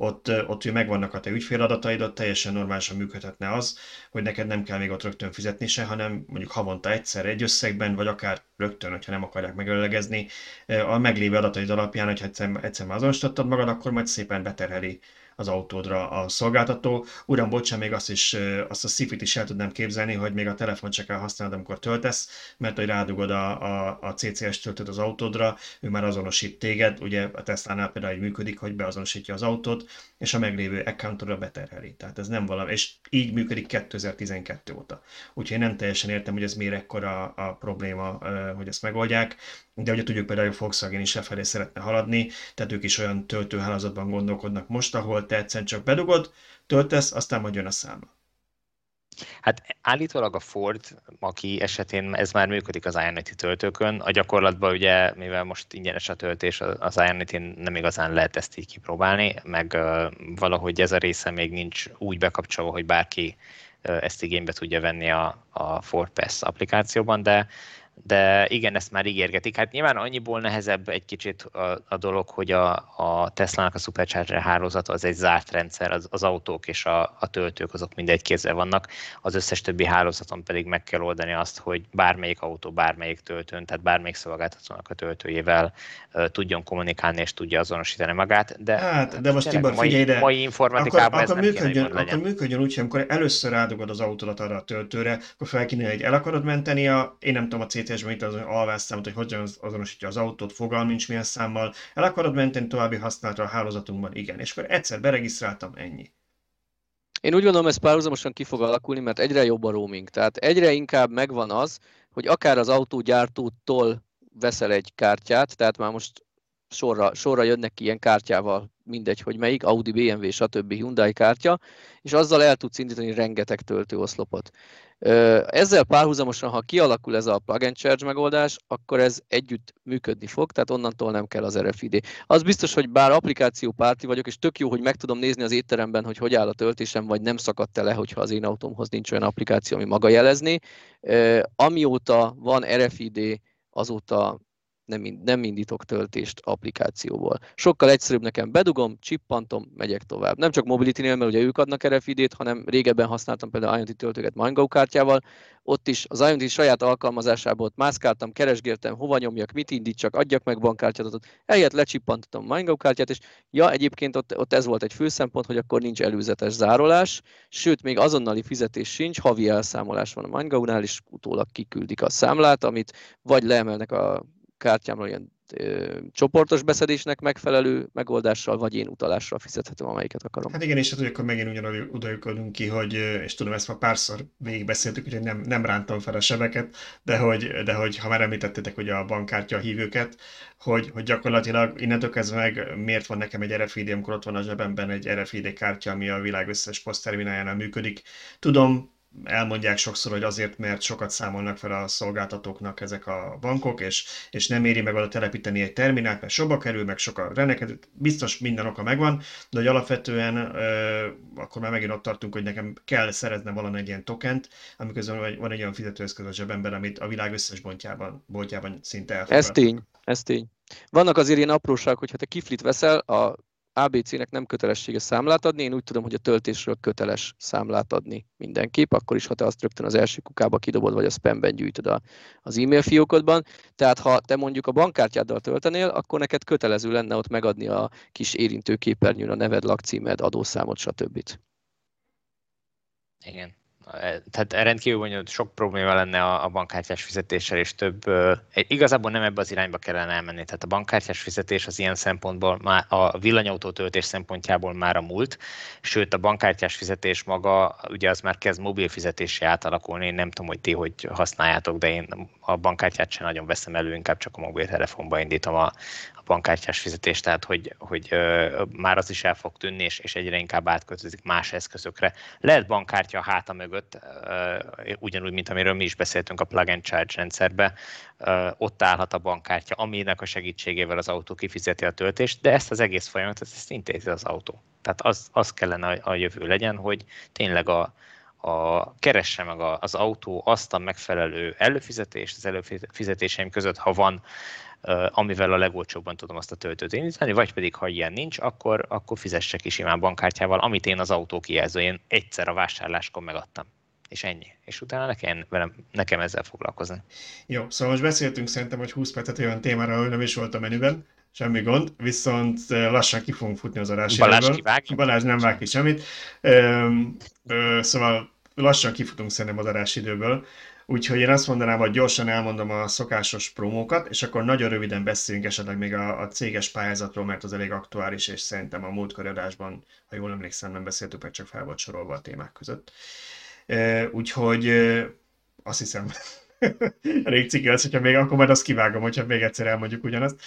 A: ott, ott hogy megvannak a te ügyféladataid, ott teljesen normálisan működhetne az, hogy neked nem kell még ott rögtön fizetni se, hanem mondjuk havonta egyszer egy összegben, vagy akár rögtön, hogyha nem akarják megöllegezni, a meglévő adataid alapján, hogyha egyszer, egyszer már azonosítottad magad, akkor majd szépen beterheli az autódra a szolgáltató. Uram, bocsán, még azt is, azt a szifit is el tudnám képzelni, hogy még a telefon csak kell használod, amikor töltesz, mert hogy rádugod a, a, a CCS töltőt az autódra, ő már azonosít téged, ugye a Tesla-nál például így működik, hogy beazonosítja az autót, és a meglévő accountra beterheli. Tehát ez nem valami, és így működik 2012 óta. Úgyhogy én nem teljesen értem, hogy ez miért ekkora a probléma, hogy ezt megoldják, de ugye tudjuk például, hogy Volkswagen is lefelé szeretne haladni, tehát ők is olyan töltőhálózatban gondolkodnak most, ahol te egyszerűen csak bedugod, töltesz, aztán majd jön a számla.
C: Hát állítólag a Ford, aki esetén ez már működik az Ionity töltőkön, a gyakorlatban ugye, mivel most ingyenes a töltés, az Ionity nem igazán lehet ezt így kipróbálni, meg valahogy ez a része még nincs úgy bekapcsolva, hogy bárki uh, ezt igénybe tudja venni a, a Ford Pass applikációban, de de igen, ezt már ígérgetik. Hát nyilván annyiból nehezebb egy kicsit a, a dolog, hogy a, a Tesla-nak a Supercharger hálózata az egy zárt rendszer, az, az autók és a, a töltők azok mindegy kézzel vannak, az összes többi hálózaton pedig meg kell oldani azt, hogy bármelyik autó, bármelyik töltőn, tehát bármelyik szolgáltatónak a töltőjével uh, tudjon kommunikálni és tudja azonosítani magát. De,
A: hát, de most Tibor, figyelj ide,
C: mai informatikában akkor, ez akkor
A: nem működjön, kéne, akkor működjön úgy, hogy amikor először rádugod az autódat arra a töltőre, akkor fel kéne, hogy el akarod menteni a, én nem tudom, a CTS-ben itt az alvásszámot, hogy hogyan azonosítja az autót, fogalm nincs milyen számmal, el akarod menteni további használatra a hálózatunkban, igen, és akkor egyszer beregisztráltam, ennyi.
B: Én úgy gondolom, ez párhuzamosan ki fog alakulni, mert egyre jobb a roaming. Tehát egyre inkább megvan az, hogy akár az autógyártótól veszel egy kártyát, tehát már most sorra, sorra jönnek ki ilyen kártyával, mindegy, hogy melyik, Audi, BMW, stb. Hyundai kártya, és azzal el tudsz indítani rengeteg töltőoszlopot. Ezzel párhuzamosan, ha kialakul ez a plug and charge megoldás, akkor ez együtt működni fog, tehát onnantól nem kell az RFID. Az biztos, hogy bár applikáció párti vagyok, és tök jó, hogy meg tudom nézni az étteremben, hogy hogy áll a töltésem, vagy nem szakadt le, hogyha az én autómhoz nincs olyan applikáció, ami maga jelezni. Amióta van RFID, azóta nem, nem indítok töltést applikációból. Sokkal egyszerűbb nekem bedugom, csippantom, megyek tovább. Nem csak Mobility-nél, mert ugye ők adnak RFID-t, hanem régebben használtam például IoT töltőket MindGo kártyával, ott is az IoT saját alkalmazásából mászkáltam, keresgéltem, hova nyomjak, mit indítsak, adjak meg bankkártyadatot, eljött lecsippantottam MindGo kártyát, és ja, egyébként ott, ott ez volt egy fő szempont, hogy akkor nincs előzetes zárolás, sőt, még azonnali fizetés sincs, havi elszámolás van a MindGo-nál, és utólag kiküldik a számlát, amit vagy leemelnek a kártyámról ilyen ö, csoportos beszedésnek megfelelő megoldással, vagy én utalással fizethetem, amelyiket akarom.
A: Hát igen, és hát, hogy akkor megint ugyanúgy odajukodunk ki, hogy, és tudom, ezt már párszor végigbeszéltük, úgyhogy nem, nem rántam fel a sebeket, de hogy, de hogy ha már említettétek, hogy a bankkártya hívőket, hogy, hogy gyakorlatilag innentől kezdve meg miért van nekem egy RFID, amikor ott van a zsebemben egy RFID kártya, ami a világ összes posztterminájánál működik. Tudom, elmondják sokszor, hogy azért, mert sokat számolnak fel a szolgáltatóknak ezek a bankok, és, és nem éri meg oda telepíteni egy terminált, mert soba kerül, meg sokkal renekedő, biztos minden oka megvan, de hogy alapvetően ö, akkor már megint ott tartunk, hogy nekem kell szereznem valami egy ilyen tokent, amiközben van egy olyan fizetőeszköz a zsebemben, amit a világ összes boltjában, boltjában szinte elfogad.
B: Ez tény, ez tény. Vannak azért ilyen apróságok, hogy ha te kiflit veszel, a ABC-nek nem kötelessége számlát adni, én úgy tudom, hogy a töltésről köteles számlát adni mindenképp, akkor is, ha te azt rögtön az első kukába kidobod, vagy a spamben gyűjtöd a, az e-mail fiókodban. Tehát ha te mondjuk a bankkártyáddal töltenél, akkor neked kötelező lenne ott megadni a kis érintőképernyőn a neved, lakcímed, adószámot, stb.
C: Igen tehát rendkívül bonyolult, sok probléma lenne a, a bankkártyás fizetéssel, és több, igazából nem ebbe az irányba kellene elmenni. Tehát a bankkártyás fizetés az ilyen szempontból, már a villanyautó töltés szempontjából már a múlt, sőt a bankkártyás fizetés maga, ugye az már kezd mobil fizetésé átalakulni, én nem tudom, hogy ti hogy használjátok, de én a bankkártyát sem nagyon veszem elő, inkább csak a mobiltelefonba indítom a bankkártyás fizetést, tehát hogy, hogy már az is el fog tűnni, és, és egyre inkább átköltözik más eszközökre. Lehet bankkártya háta mögött, ugyanúgy, mint amiről mi is beszéltünk a plug and charge rendszerbe, ott állhat a bankkártya, aminek a segítségével az autó kifizeti a töltést, de ezt az egész folyamatot ezt intézi az autó. Tehát az, az kellene a, a jövő legyen, hogy tényleg a, a, keresse meg az autó azt a megfelelő előfizetést az előfizetéseim között, ha van, amivel a legolcsóbban tudom azt a töltőt indítani, vagy pedig ha ilyen nincs, akkor, akkor fizessek is imán bankkártyával, amit én az autó kijelzőjén egyszer a vásárláskor megadtam. És ennyi. És utána nekem, velem, nekem ezzel foglalkozni.
A: Jó, szóval most beszéltünk szerintem, hogy 20 percet olyan témára, ahol nem is volt a menüben, semmi gond, viszont lassan ki fogunk futni az adás
C: Balázs kivág?
A: Balázs nem vág ki semmit. Ö, ö, szóval lassan kifutunk szerintem az adásidőből. Úgyhogy én azt mondanám, hogy gyorsan elmondom a szokásos promókat, és akkor nagyon röviden beszéljünk esetleg még a, a céges pályázatról, mert az elég aktuális, és szerintem a múltkori adásban, ha jól emlékszem, nem beszéltük, meg csak fel volt sorolva a témák között. Úgyhogy azt hiszem, elég ciki lesz, hogyha még akkor majd azt kivágom, hogyha még egyszer elmondjuk ugyanazt.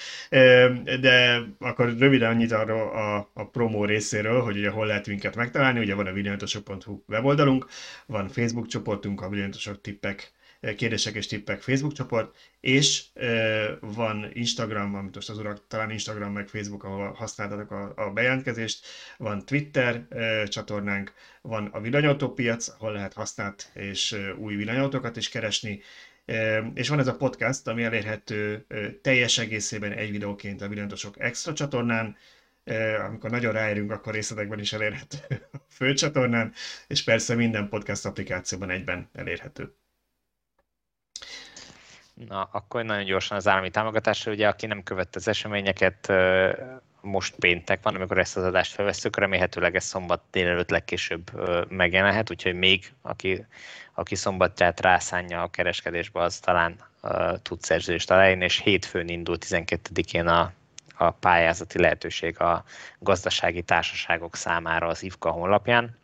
A: De akkor röviden annyit arról a, a promó részéről, hogy ugye hol lehet minket megtalálni. Ugye van a videóntosok.hu weboldalunk, van Facebook csoportunk, a videóntosok tippek kérdések és tippek Facebook csoport, és van Instagram, amit most az urak talán Instagram meg Facebook, ahol használtatok a, bejelentkezést, van Twitter csatornánk, van a villanyautópiac, ahol lehet használt és új villanyautókat is keresni, és van ez a podcast, ami elérhető teljes egészében egy videóként a Villanyautósok extra csatornán, amikor nagyon ráérünk, akkor részletekben is elérhető a főcsatornán, és persze minden podcast applikációban egyben elérhető.
C: Na, akkor nagyon gyorsan az állami támogatásra, ugye aki nem követte az eseményeket, most péntek van, amikor ezt az adást felveszünk, remélhetőleg ez szombat délelőtt legkésőbb megjelenhet, úgyhogy még aki, aki szombatját rászánja a kereskedésbe, az talán tud szerződést találni, és hétfőn indul 12-én a, a pályázati lehetőség a gazdasági társaságok számára az IFKA honlapján.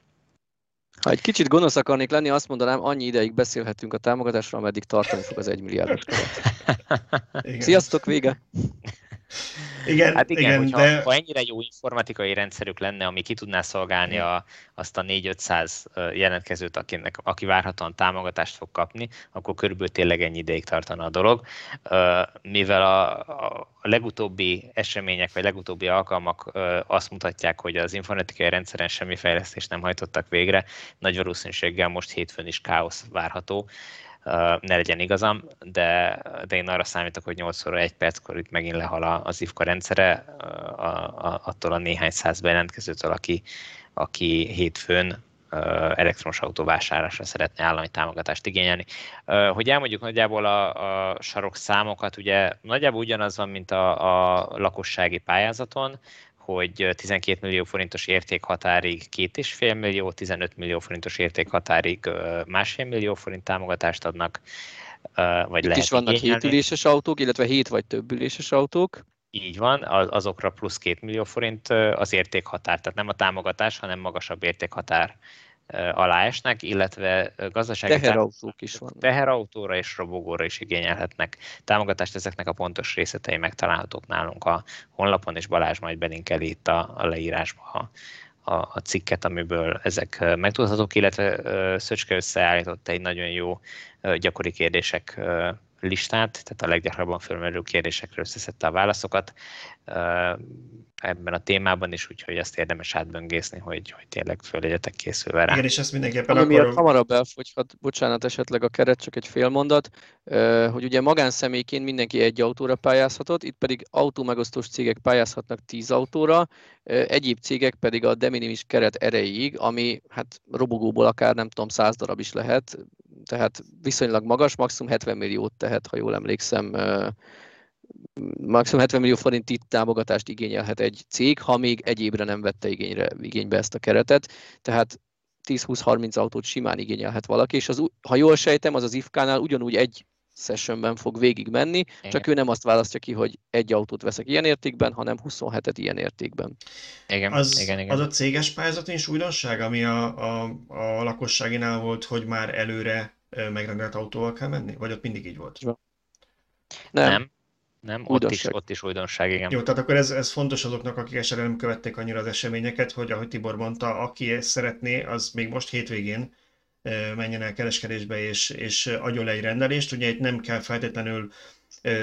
B: Ha egy kicsit gonosz akarnék lenni, azt mondanám, annyi ideig beszélhetünk a támogatásról, ameddig tartani fog az egymilliárdos Sziasztok, vége!
C: Igen, hát igen, igen hogyha, de... ha ennyire jó informatikai rendszerük lenne, ami ki tudná szolgálni a, azt a 4-500 jelentkezőt, akinek, aki várhatóan támogatást fog kapni, akkor körülbelül tényleg ennyi ideig tartana a dolog. Mivel a, a legutóbbi események, vagy legutóbbi alkalmak azt mutatják, hogy az informatikai rendszeren semmi fejlesztést nem hajtottak végre, nagy valószínűséggel most hétfőn is káosz várható ne legyen igazam, de, de én arra számítok, hogy 8 óra 1 perckor itt megint lehal az IFKA rendszere, a, a, attól a néhány száz bejelentkezőtől, aki, aki hétfőn elektromos autó vásárlásra szeretne állami támogatást igényelni. Hogy elmondjuk nagyjából a, a sarok számokat, ugye nagyjából ugyanaz van, mint a, a lakossági pályázaton, hogy 12 millió forintos értékhatárig 2,5 millió, 15 millió forintos értékhatárig másfél millió forint támogatást adnak, vagy Itt lehet
B: is vannak igényelni. hétüléses autók, illetve hét vagy több üléses autók.
C: Így van, azokra plusz 2 millió forint az értékhatár, tehát nem a támogatás, hanem magasabb értékhatár alá esnek, illetve gazdasági
B: teherautók is vannak.
C: Teherautóra és robogóra is igényelhetnek támogatást, ezeknek a pontos részletei megtalálhatók nálunk a honlapon, és Balázs majd belinkeli itt a, a leírásba a, a, a cikket, amiből ezek megtudhatók, illetve Szöcske összeállított egy nagyon jó gyakori kérdések listát, tehát a leggyakrabban fölmerülő kérdésekről összeszedte a válaszokat ebben a témában is, úgyhogy ezt érdemes átböngészni, hogy, hogy tényleg föl legyetek készülve rá.
A: Igen, és ezt mindenképpen
B: Ami akkor... hamarabb elfogyhat, bocsánat, esetleg a keret, csak egy fél mondat, hogy ugye magánszemélyként mindenki egy autóra pályázhatott, itt pedig autómegosztós cégek pályázhatnak 10 autóra, egyéb cégek pedig a de minimis keret erejéig, ami hát robogóból akár nem tudom, 100 darab is lehet, tehát viszonylag magas, maximum 70 milliót tehet, ha jól emlékszem, maximum 70 millió forint itt támogatást igényelhet egy cég, ha még egyébre nem vette igényre, igénybe ezt a keretet. Tehát 10-20-30 autót simán igényelhet valaki, és az, ha jól sejtem, az az IFK-nál ugyanúgy egy sessionben fog végig menni, igen. csak ő nem azt választja ki, hogy egy autót veszek ilyen értékben, hanem 27-et ilyen értékben.
A: Igen, az, igen, igen. az a céges pályázat is újdonság, ami a, a, a lakosságinál volt, hogy már előre megrendelt autóval kell menni? Vagy ott mindig így volt?
C: Nem. Nem. Nem, ott is, ott is újdonság, igen.
A: Jó, tehát akkor ez, ez fontos azoknak, akik esetleg nem követték annyira az eseményeket, hogy ahogy Tibor mondta, aki ezt szeretné, az még most hétvégén menjen el kereskedésbe és, és adjon le egy rendelést. Ugye itt nem kell feltétlenül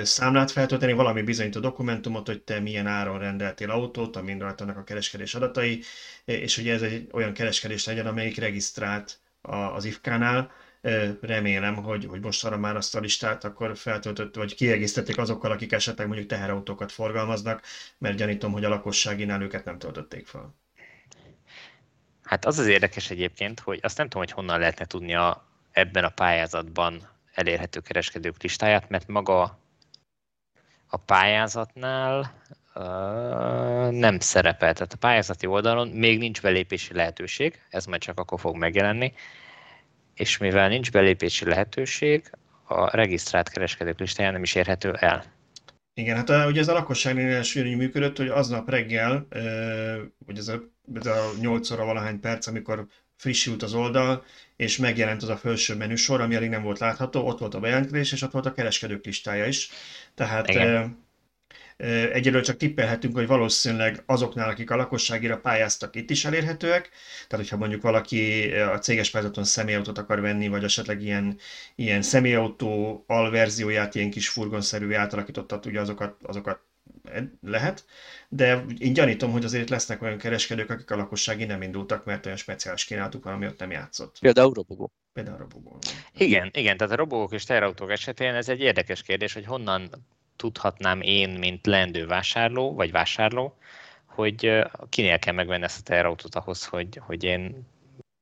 A: számlát feltölteni, valami bizonyító dokumentumot, hogy te milyen áron rendeltél autót, amin rajtanak a kereskedés adatai, és ugye ez egy olyan kereskedés legyen, amelyik regisztrált az IFK-nál, remélem, hogy, hogy most arra már azt a listát akkor feltöltött, vagy kiegészítették azokkal, akik esetleg mondjuk teherautókat forgalmaznak, mert gyanítom, hogy a lakosságinál őket nem töltötték fel.
C: Hát az az érdekes egyébként, hogy azt nem tudom, hogy honnan lehetne tudni a, ebben a pályázatban elérhető kereskedők listáját, mert maga a pályázatnál Uh, nem szerepel. Tehát a pályázati oldalon még nincs belépési lehetőség, ez majd csak akkor fog megjelenni, és mivel nincs belépési lehetőség, a regisztrált kereskedők listáján nem is érhető el.
A: Igen, hát a, ugye ez a lakosságnél így működött, hogy aznap reggel, hogy ez a, ez a 8 óra valahány perc, amikor frissült az oldal, és megjelent az a felső menüsor, ami elég nem volt látható, ott volt a bejelentkezés, és ott volt a kereskedők listája is. Tehát Igen. Egyelőre csak tippelhetünk, hogy valószínűleg azoknál, akik a lakosságira pályáztak, itt is elérhetőek. Tehát, hogyha mondjuk valaki a céges pályázaton személyautót akar venni, vagy esetleg ilyen, ilyen személyautó alverzióját, ilyen kis furgonszerű átalakítottat, ugye azokat, azokat lehet, de én gyanítom, hogy azért lesznek olyan kereskedők, akik a lakossági nem indultak, mert olyan speciális kínálatuk van, ami ott nem játszott.
B: Például robogó.
A: Például robogó.
C: Igen, igen, tehát a robogók és teherautók esetén ez egy érdekes kérdés, hogy honnan tudhatnám én, mint lendő vásárló, vagy vásárló, hogy kinél kell megvenni ezt a teherautót ahhoz, hogy, hogy én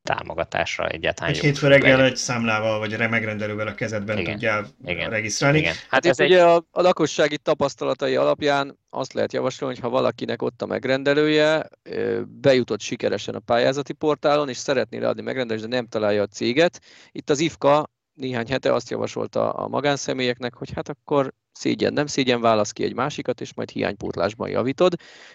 C: támogatásra egyáltalán
A: Egy hétfő reggel egy számlával vagy megrendelővel a kezedben igen, tudjál igen, regisztrálni. Igen.
B: Hát, hát ez ugye egy... a, a lakossági tapasztalatai alapján azt lehet javasolni, hogy ha valakinek ott a megrendelője, bejutott sikeresen a pályázati portálon, és szeretné leadni megrendelést, de nem találja a céget, itt az IFKA néhány hete azt javasolta a magánszemélyeknek, hogy hát akkor szégyen, nem szégyen, válasz ki egy másikat, és majd hiánypótlásban javítod.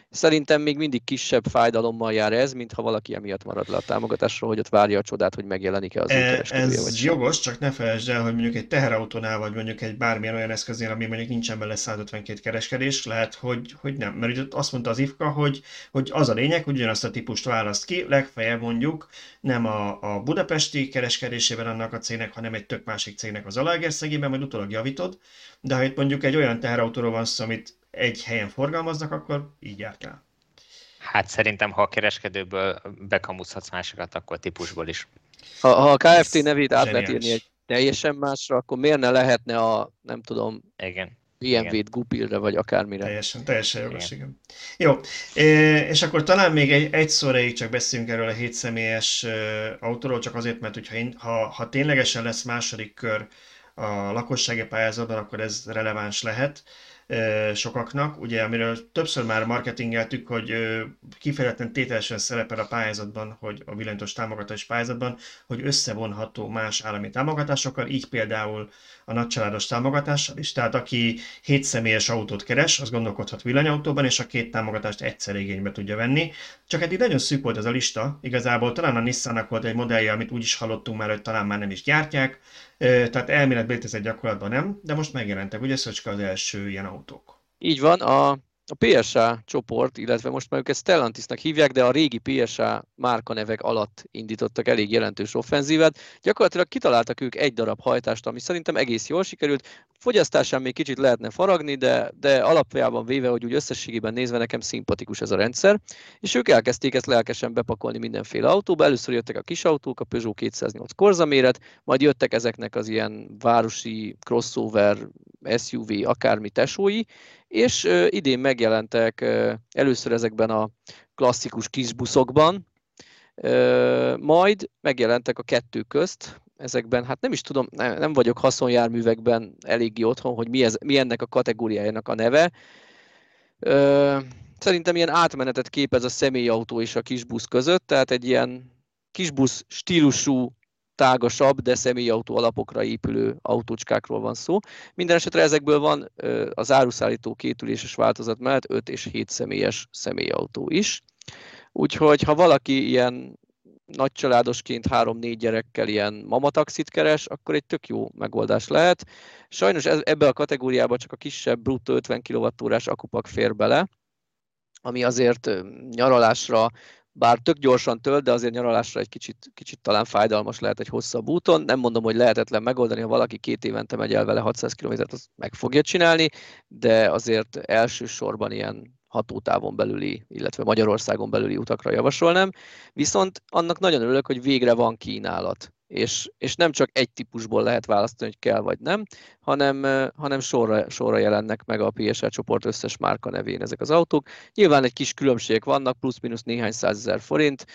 B: Szerintem még mindig kisebb fájdalommal jár ez, mint ha valaki emiatt marad le a támogatásról, hogy ott várja a csodát, hogy megjelenik-e az
A: e, Ez vagy jogos, csak ne felejtsd el, hogy mondjuk egy teherautónál, vagy mondjuk egy bármilyen olyan eszköznél, ami mondjuk nincsen bele 152 kereskedés, lehet, hogy, hogy nem. Mert ugye azt mondta az IFKA, hogy, hogy az a lényeg, hogy ugyanazt a típust választ ki, legfeljebb mondjuk nem a, a budapesti kereskedésében annak a cégnek, hanem egy tök másik cégnek az Alaegerszegében, majd utólag javítod, de ha itt mondjuk egy olyan teherautóról van szó, amit egy helyen forgalmaznak, akkor így járt el.
C: Hát szerintem, ha a kereskedőből bekamuzhatsz másokat, akkor típusból is.
B: Ha, ha a KFT nevét át lehet írni egy teljesen másra, akkor miért ne lehetne a, nem tudom,
C: igen.
B: BMW-t Gupilre, vagy akármire.
A: Teljesen, teljesen jogos, igen. igen. Jó, és akkor talán még egy, egy szóraig csak beszélünk erről a hétszemélyes autóról, csak azért, mert hogyha, ha, ha ténylegesen lesz második kör a lakossági pályázatban, akkor ez releváns lehet sokaknak, ugye amiről többször már marketingeltük, hogy kifejezetten tételesen szerepel a pályázatban, hogy a villanyos támogatás pályázatban, hogy összevonható más állami támogatásokkal, így például a nagycsaládos támogatással is. Tehát aki 7 személyes autót keres, az gondolkodhat villanyautóban, és a két támogatást egyszer igénybe tudja venni. Csak eddig nagyon szűk volt ez a lista, igazából talán a Nissannak volt egy modellje, amit úgy is hallottunk már, hogy talán már nem is gyártják, tehát elméletben létezett gyakorlatban nem, de most megjelentek ugye Szöcske az első ilyen autók.
B: Így van, a a PSA csoport, illetve most már őket Stellantisnak hívják, de a régi PSA márkanevek alatt indítottak elég jelentős offenzívet. Gyakorlatilag kitaláltak ők egy darab hajtást, ami szerintem egész jól sikerült. Fogyasztásán még kicsit lehetne faragni, de, de alapjában véve, hogy úgy összességében nézve nekem szimpatikus ez a rendszer. És ők elkezdték ezt lelkesen bepakolni mindenféle autóba. Először jöttek a kis autók, a Peugeot 208 Corsa méret, majd jöttek ezeknek az ilyen városi crossover, SUV, akármi tesói, és idén megjelentek először ezekben a klasszikus kisbuszokban, majd megjelentek a kettő közt, ezekben, hát nem is tudom, nem vagyok haszonjárművekben eléggé otthon, hogy mi, ez, mi ennek a kategóriájának a neve. Szerintem ilyen átmenetet képez a személyautó és a kisbusz között, tehát egy ilyen kisbusz stílusú tágasabb, de személyautó alapokra épülő autócskákról van szó. Minden esetre ezekből van az áruszállító kétüléses változat mellett 5 és 7 személyes személyautó is. Úgyhogy ha valaki ilyen nagy családosként három-négy gyerekkel ilyen mamataxit keres, akkor egy tök jó megoldás lehet. Sajnos ebbe a kategóriába csak a kisebb bruttó 50 kWh akupak fér bele, ami azért nyaralásra bár tök gyorsan tölt, de azért nyaralásra egy kicsit, kicsit talán fájdalmas lehet egy hosszabb úton. Nem mondom, hogy lehetetlen megoldani, ha valaki két évente megy el vele 600 km-t, az meg fogja csinálni, de azért elsősorban ilyen hatótávon belüli, illetve Magyarországon belüli utakra javasolnám. Viszont annak nagyon örülök, hogy végre van kínálat. És, és nem csak egy típusból lehet választani, hogy kell vagy nem, hanem, hanem sorra, sorra jelennek meg a PSR csoport összes márka nevén ezek az autók. Nyilván egy kis különbségek vannak, plusz-minusz néhány százezer forint,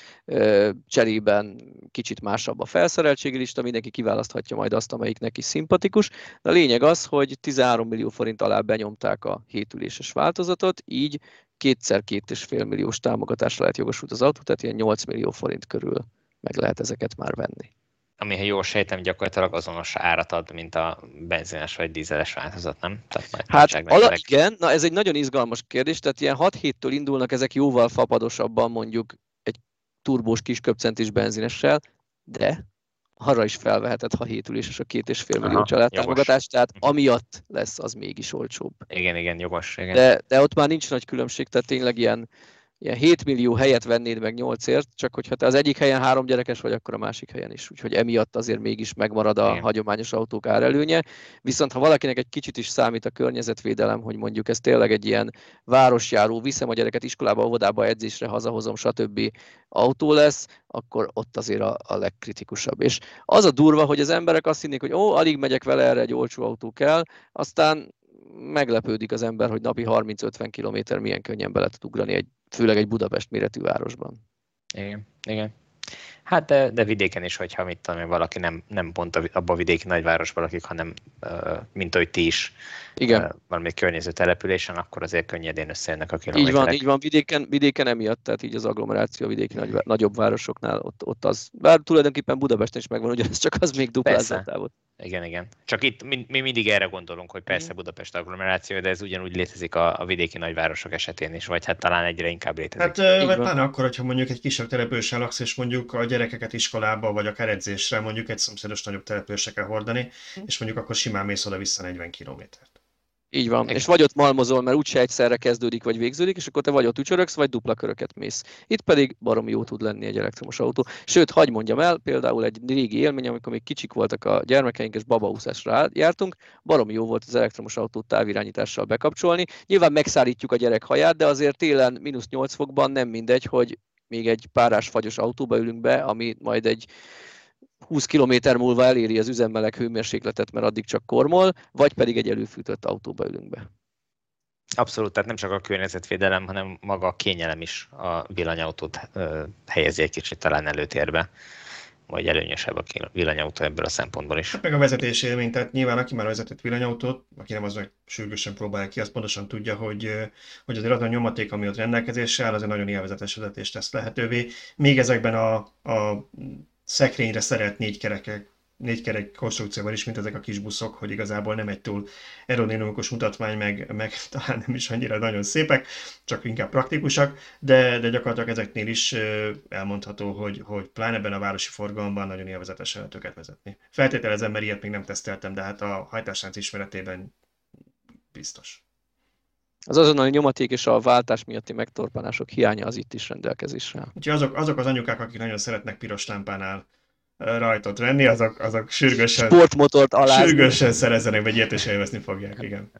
B: cserében kicsit másabb a felszereltségi lista, mindenki kiválaszthatja majd azt, amelyik neki szimpatikus, de a lényeg az, hogy 13 millió forint alá benyomták a hétüléses változatot, így kétszer két és fél milliós támogatásra lehet jogosult az autó, tehát ilyen 8 millió forint körül meg lehet ezeket már venni
C: ami, ha jól sejtem, gyakorlatilag azonos árat ad, mint a benzines vagy dízeles változat, nem?
B: Tehát hát ala, igen, na ez egy nagyon izgalmas kérdés, tehát ilyen 6 héttől indulnak ezek jóval fapadosabban mondjuk egy turbós kisköpcentis benzinessel, de arra is felvehetett, ha hétülés és a két és fél millió családtámogatás, tehát amiatt lesz az mégis olcsóbb.
C: Igen, igen, jogos. Igen.
B: De, de ott már nincs nagy különbség, tehát tényleg ilyen ilyen 7 millió helyet vennéd meg 8ért, csak hogyha te az egyik helyen három gyerekes vagy, akkor a másik helyen is. Úgyhogy emiatt azért mégis megmarad a Igen. hagyományos autók árelőnye. Viszont ha valakinek egy kicsit is számít a környezetvédelem, hogy mondjuk ez tényleg egy ilyen városjáró, viszem a gyereket iskolába, óvodába, edzésre, hazahozom, stb. autó lesz, akkor ott azért a, a legkritikusabb. És az a durva, hogy az emberek azt hinnék, hogy ó, alig megyek vele, erre egy olcsó autó kell, aztán meglepődik az ember, hogy napi 30-50 km milyen könnyen bele tud ugrani egy főleg egy Budapest méretű városban.
C: Igen, igen. Hát de, de vidéken is, hogyha mit tudom valaki nem, nem pont abban a vidéki nagyvárosban lakik, hanem mint ahogy ti is Igen. valami környező településen, akkor azért könnyedén összejönnek a kilométerek.
B: Így van, így van, vidéken, vidéken emiatt, tehát így az agglomeráció a vidéki nagy, nagyobb városoknál ott, ott az, bár tulajdonképpen Budapesten is megvan, ugyanez csak az még duplázott
C: igen, igen. Csak itt mi, mi mindig erre gondolunk, hogy persze Budapest agglomeráció, de ez ugyanúgy létezik a, a vidéki nagyvárosok esetén is, vagy hát talán egyre inkább létezik.
A: Hát, vagy pláne akkor, hogyha mondjuk egy kisebb településen laksz, és mondjuk a gyerekeket iskolába, vagy a edzésre mondjuk egy szomszédos nagyobb településre kell hordani, és mondjuk akkor simán mész oda-vissza 40 kilométert.
B: Így van. Igen. És vagy ott malmozol, mert úgyse egyszerre kezdődik, vagy végződik, és akkor te vagy ott ücsöröksz, vagy dupla köröket mész. Itt pedig baromi jó tud lenni egy elektromos autó. Sőt, hagy mondjam el, például egy régi élmény, amikor még kicsik voltak a gyermekeink, és babaúszásra jártunk, baromi jó volt az elektromos autót távirányítással bekapcsolni. Nyilván megszállítjuk a gyerek haját, de azért télen mínusz 8 fokban nem mindegy, hogy még egy párás fagyos autóba ülünk be, ami majd egy 20 km múlva eléri az üzemmeleg hőmérsékletet, mert addig csak kormol, vagy pedig egy előfűtött autóba ülünk be.
C: Abszolút, tehát nem csak a környezetvédelem, hanem maga a kényelem is a villanyautót ö, helyezi egy kicsit talán előtérbe, vagy előnyösebb a villanyautó ebből a szempontból is.
A: Hát meg a vezetés élmény, tehát nyilván aki már vezetett villanyautót, aki nem az, hogy sürgősen próbálja ki, az pontosan tudja, hogy, hogy azért az a nyomaték, ami ott rendelkezésre áll, az egy nagyon élvezetes vezetést tesz lehetővé. Még ezekben a, a szekrényre szeret négy kerekek, négy kerek konstrukcióval is, mint ezek a kis buszok, hogy igazából nem egy túl aerodinamikus mutatmány, meg, meg talán nem is annyira nagyon szépek, csak inkább praktikusak, de, de gyakorlatilag ezeknél is elmondható, hogy, hogy pláne ebben a városi forgalomban nagyon élvezetes lehet őket vezetni. Feltételezem, mert ilyet még nem teszteltem, de hát a hajtáslánc ismeretében biztos.
B: Az azonnali nyomaték és a váltás miatti megtorpanások hiánya az itt is rendelkezésre.
A: Úgyhogy azok, azok az anyukák, akik nagyon szeretnek piros lámpánál rajtot venni, azok, azok sürgősen,
B: Sportmotort
A: alá. Sürgősen szerezzenek, vagy ilyet is élvezni fogják, igen.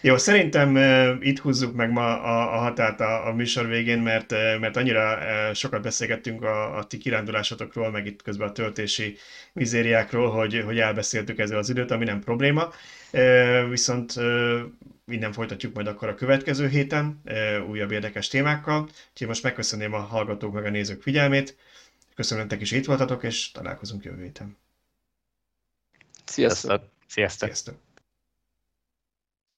A: Jó, szerintem uh, itt húzzuk meg ma a, a határt a, a műsor végén, mert, uh, mert annyira uh, sokat beszélgettünk a, a ti kirándulásotokról, meg itt közben a töltési mizériákról, hogy, hogy elbeszéltük ezzel az időt, ami nem probléma. Uh, viszont uh, innen folytatjuk majd akkor a következő héten újabb érdekes témákkal. Úgyhogy most megköszönném a hallgatók meg a nézők figyelmét. Köszönöm nektek is, itt voltatok, és találkozunk jövő héten.
B: Sziasztok!
C: Sziasztok! Sziasztok.